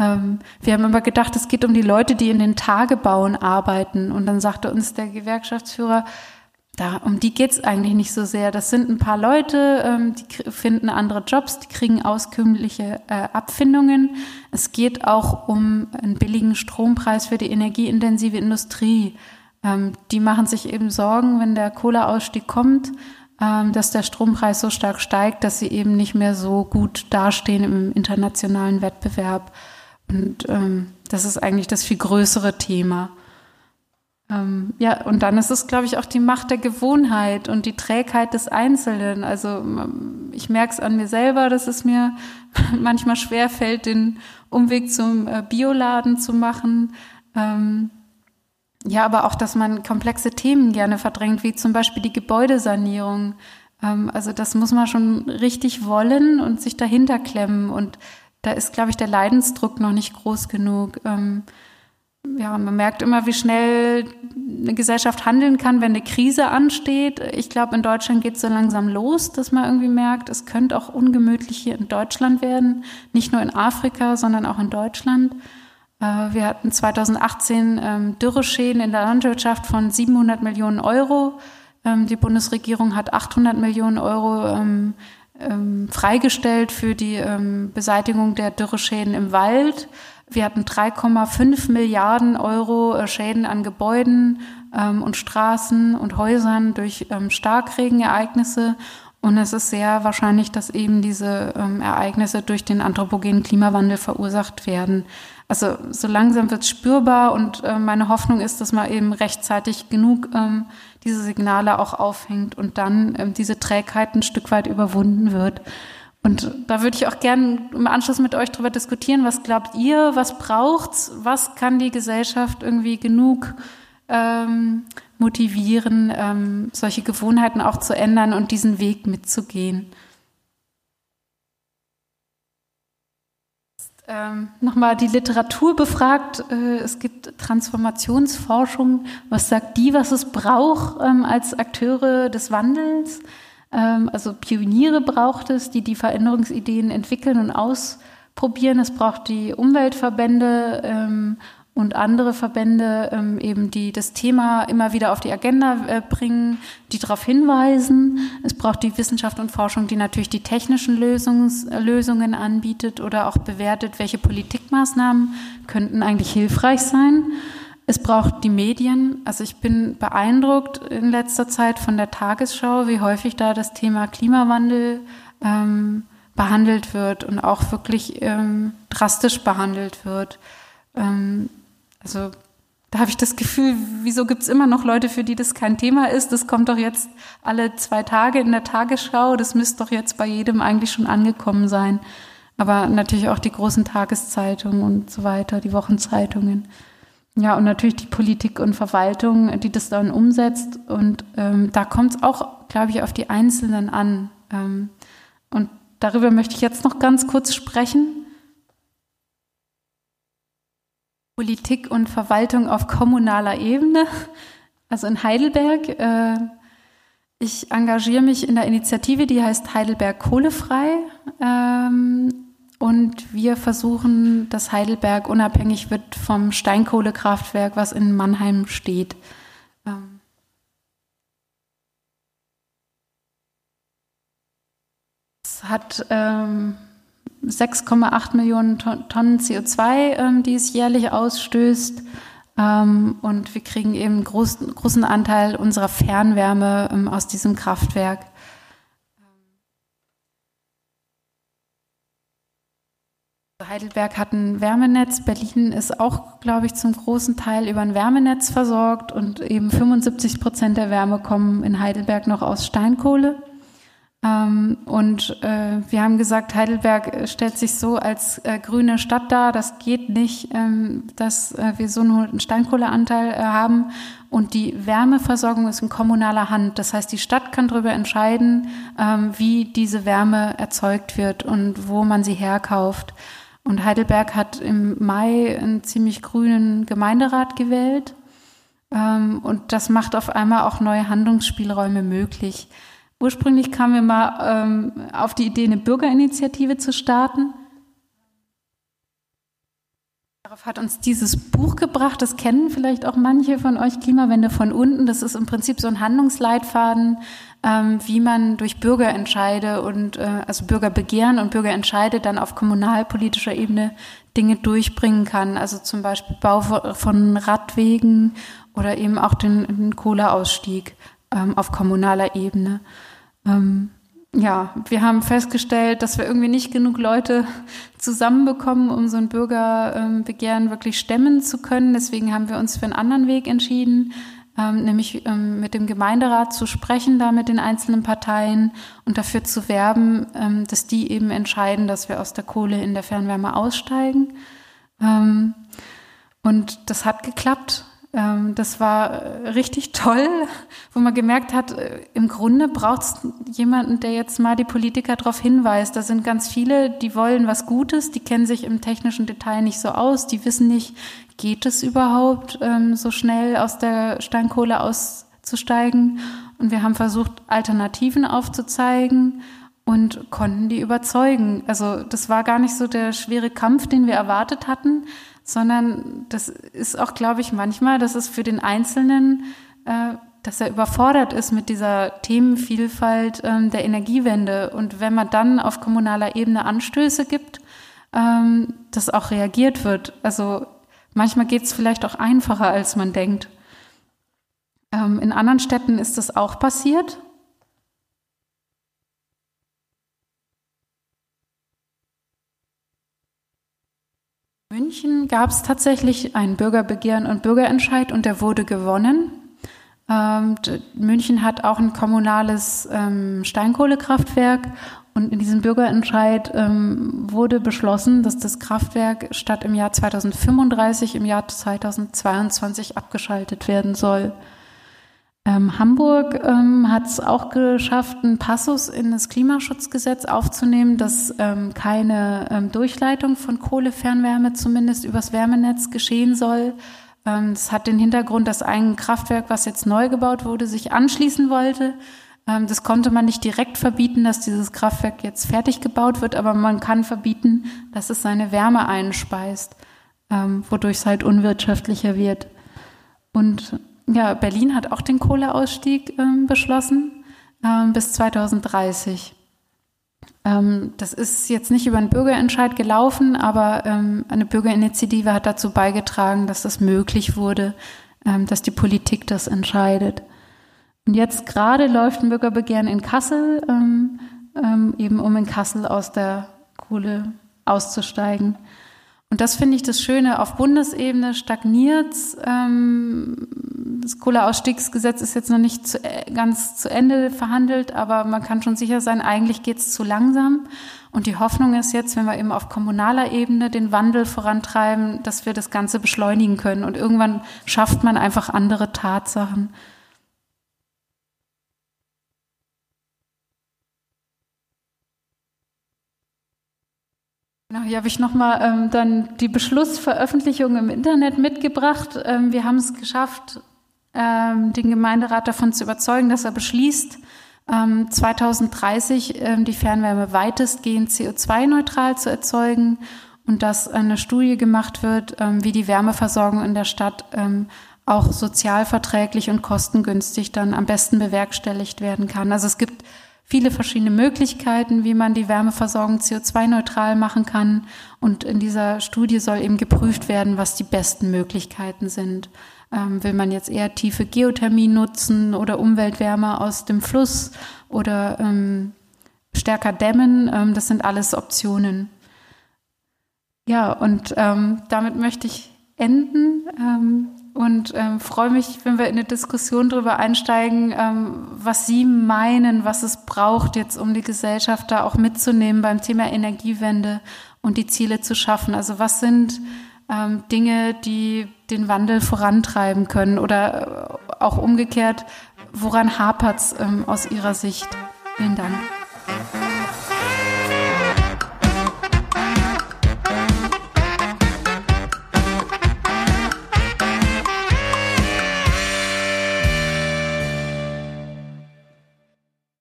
Speaker 2: Ähm, wir haben immer gedacht, es geht um die Leute, die in den Tagebauen arbeiten. Und dann sagte uns der Gewerkschaftsführer, da, um die geht's eigentlich nicht so sehr. Das sind ein paar Leute, ähm, die finden andere Jobs, die kriegen auskömmliche äh, Abfindungen. Es geht auch um einen billigen Strompreis für die energieintensive Industrie. Ähm, die machen sich eben Sorgen, wenn der Kohleausstieg kommt, ähm, dass der Strompreis so stark steigt, dass sie eben nicht mehr so gut dastehen im internationalen Wettbewerb. Und ähm, das ist eigentlich das viel größere Thema. Ähm, ja, und dann ist es, glaube ich, auch die Macht der Gewohnheit und die Trägheit des Einzelnen. Also ähm, ich merke es an mir selber, dass es mir manchmal schwer fällt, den Umweg zum äh, Bioladen zu machen. Ähm, ja, aber auch, dass man komplexe Themen gerne verdrängt, wie zum Beispiel die Gebäudesanierung. Ähm, also das muss man schon richtig wollen und sich dahinter klemmen. Und da ist, glaube ich, der Leidensdruck noch nicht groß genug. Ähm, ja, man merkt immer, wie schnell eine Gesellschaft handeln kann, wenn eine Krise ansteht. Ich glaube, in Deutschland geht es so langsam los, dass man irgendwie merkt, es könnte auch ungemütlich hier in Deutschland werden. Nicht nur in Afrika, sondern auch in Deutschland. Äh, wir hatten 2018 ähm, Dürreschäden in der Landwirtschaft von 700 Millionen Euro. Ähm, die Bundesregierung hat 800 Millionen Euro ähm, freigestellt für die Beseitigung der Dürreschäden im Wald. Wir hatten 3,5 Milliarden Euro äh, Schäden an Gebäuden ähm, und Straßen und Häusern durch ähm, Starkregenereignisse. Und es ist sehr wahrscheinlich, dass eben diese ähm, Ereignisse durch den anthropogenen Klimawandel verursacht werden. Also so langsam wird es spürbar und äh, meine Hoffnung ist, dass man eben rechtzeitig genug ähm, diese Signale auch aufhängt und dann ähm, diese Trägheit ein Stück weit überwunden wird. Und da würde ich auch gerne im Anschluss mit euch darüber diskutieren. Was glaubt ihr? Was braucht's? Was kann die Gesellschaft irgendwie genug ähm, motivieren, ähm, solche Gewohnheiten auch zu ändern und diesen Weg mitzugehen? Ähm, Nochmal die Literatur befragt. Äh, es gibt Transformationsforschung. Was sagt die, was es braucht ähm, als Akteure des Wandels? Ähm, also Pioniere braucht es, die die Veränderungsideen entwickeln und ausprobieren. Es braucht die Umweltverbände ähm, und andere Verbände ähm, eben, die das Thema immer wieder auf die Agenda äh, bringen, die darauf hinweisen. Es braucht die Wissenschaft und Forschung, die natürlich die technischen Lösungs Lösungen anbietet oder auch bewertet, welche Politikmaßnahmen könnten eigentlich hilfreich sein. Es braucht die Medien. Also ich bin beeindruckt in letzter Zeit von der Tagesschau, wie häufig da das Thema Klimawandel ähm, behandelt wird und auch wirklich ähm, drastisch behandelt wird. Ähm, also da habe ich das Gefühl, wieso gibt es immer noch Leute, für die das kein Thema ist? Das kommt doch jetzt alle zwei Tage in der Tagesschau. Das müsste doch jetzt bei jedem eigentlich schon angekommen sein. Aber natürlich auch die großen Tageszeitungen und so weiter, die Wochenzeitungen. ja, und natürlich die Politik und Verwaltung, die das dann umsetzt. Und ähm, da kommt es auch, glaube ich, auf die Einzelnen an. Ähm, und darüber möchte ich jetzt noch ganz kurz sprechen. Politik und Verwaltung auf kommunaler Ebene, also in Heidelberg. Äh, ich engagiere mich in der Initiative, die heißt Heidelberg Kohlefrei. Ähm, und wir versuchen, dass Heidelberg unabhängig wird vom Steinkohlekraftwerk, was in Mannheim steht. Ähm, es hat ähm, 6,8 Millionen Tonnen CO2, ähm, die es jährlich ausstößt. Ähm, und wir kriegen eben einen großen, großen Anteil unserer Fernwärme ähm, aus diesem Kraftwerk. Heidelberg hat ein Wärmenetz, Berlin ist auch, glaube ich, zum großen Teil über ein Wärmenetz versorgt und eben 75 Prozent der Wärme kommen in Heidelberg noch aus Steinkohle. Ähm, und äh, wir haben gesagt, Heidelberg stellt sich so als äh, grüne Stadt dar. Das geht nicht, ähm, dass äh, wir so einen Steinkohleanteil äh, haben. Und die Wärmeversorgung ist in kommunaler Hand. Das heißt, die Stadt kann darüber entscheiden, ähm, wie diese Wärme erzeugt wird und wo man sie herkauft. Und Heidelberg hat im Mai einen ziemlich grünen Gemeinderat gewählt. Ähm, und das macht auf einmal auch neue Handlungsspielräume möglich. Ursprünglich kamen wir mal ähm, auf die Idee, eine Bürgerinitiative zu starten. Darauf hat uns dieses Buch gebracht, das kennen vielleicht auch manche von euch, Klimawende von unten. Das ist im Prinzip so ein Handlungsleitfaden, ähm, wie man durch Bürgerentscheide und äh, also Bürgerbegehren und Bürgerentscheide dann auf kommunalpolitischer Ebene Dinge durchbringen kann. Also zum Beispiel Bau von Radwegen oder eben auch den, den Kohleausstieg ähm, auf kommunaler Ebene. Ähm, ja, wir haben festgestellt, dass wir irgendwie nicht genug Leute zusammenbekommen, um so ein Bürgerbegehren wirklich stemmen zu können. Deswegen haben wir uns für einen anderen Weg entschieden, ähm, nämlich ähm, mit dem Gemeinderat zu sprechen, da mit den einzelnen Parteien und dafür zu werben, ähm, dass die eben entscheiden, dass wir aus der Kohle in der Fernwärme aussteigen. Und das hat geklappt. Ähm, das war äh, richtig toll, wo man gemerkt hat, äh, im Grunde braucht es jemanden, der jetzt mal die Politiker darauf hinweist. Da sind ganz viele, die wollen was Gutes, die kennen sich im technischen Detail nicht so aus, die wissen nicht, geht es überhaupt ähm, so schnell aus der Steinkohle auszusteigen. Und wir haben versucht, Alternativen aufzuzeigen und konnten die überzeugen. Also das war gar nicht so der schwere Kampf, den wir erwartet hatten, sondern das ist auch, glaube ich, manchmal, dass es für den Einzelnen, äh, dass er überfordert ist mit dieser Themenvielfalt ähm, der Energiewende. Und wenn man dann auf kommunaler Ebene Anstöße gibt, ähm, dass auch reagiert wird. Also manchmal geht es vielleicht auch einfacher, als man denkt. Ähm, in anderen Städten ist das auch passiert. München gab es tatsächlich ein Bürgerbegehren und Bürgerentscheid und der wurde gewonnen. Ähm, München hat auch ein kommunales ähm, Steinkohlekraftwerk und in diesem Bürgerentscheid ähm, wurde beschlossen, dass das Kraftwerk statt im Jahr 2035 im Jahr 2022 abgeschaltet werden soll. Ähm, Hamburg ähm, hat es auch geschafft, einen Passus in das Klimaschutzgesetz aufzunehmen, dass ähm, keine ähm, Durchleitung von Kohlefernwärme zumindest übers Wärmenetz geschehen soll. Ähm, das hat den Hintergrund, dass ein Kraftwerk, was jetzt neu gebaut wurde, sich anschließen wollte. Ähm, das konnte man nicht direkt verbieten, dass dieses Kraftwerk jetzt fertig gebaut wird, aber man kann verbieten, dass es seine Wärme einspeist, wodurch es halt unwirtschaftlicher wird. Und ja, Berlin hat auch den Kohleausstieg ähm, beschlossen ähm, bis 2030. Ähm, das ist jetzt nicht über einen Bürgerentscheid gelaufen, aber ähm, eine Bürgerinitiative hat dazu beigetragen, dass das möglich wurde, ähm, dass die Politik das entscheidet. Und jetzt gerade läuft ein Bürgerbegehren in Kassel, ähm, eben um in Kassel aus der Kohle auszusteigen. Und das finde ich das Schöne. Auf Bundesebene stagniert ähm, das Kohleausstiegsgesetz ist jetzt noch nicht zu, äh, ganz zu Ende verhandelt, aber man kann schon sicher sein, eigentlich geht es zu langsam. Und die Hoffnung ist jetzt, wenn wir eben auf kommunaler Ebene den Wandel vorantreiben, dass wir das Ganze beschleunigen können. Und irgendwann schafft man einfach andere Tatsachen. Genau, hier habe ich nochmal ähm, dann die Beschlussveröffentlichung im Internet mitgebracht. Ähm, wir haben es geschafft, ähm, den Gemeinderat davon zu überzeugen, dass er beschließt, ähm, 2030 ähm, die Fernwärme weitestgehend CO2-neutral zu erzeugen und dass eine Studie gemacht wird, ähm, wie die Wärmeversorgung in der Stadt ähm, auch sozialverträglich und kostengünstig dann am besten bewerkstelligt werden kann. Also es gibt viele verschiedene Möglichkeiten, wie man die Wärmeversorgung CO2-neutral machen kann. Und in dieser Studie soll eben geprüft werden, was die besten Möglichkeiten sind. Ähm, will man jetzt eher tiefe Geothermie nutzen oder Umweltwärme aus dem Fluss oder ähm, stärker dämmen? Ähm, das sind alles Optionen. Ja, und ähm, damit möchte ich enden. Und ähm, freue mich, wenn wir in eine Diskussion darüber einsteigen, ähm, was Sie meinen, was es braucht jetzt, um die Gesellschaft da auch mitzunehmen beim Thema Energiewende und die Ziele zu schaffen. Also was sind ähm, Dinge, die den Wandel vorantreiben können oder äh, auch umgekehrt, woran hapert es ähm, aus Ihrer Sicht? Vielen Dank.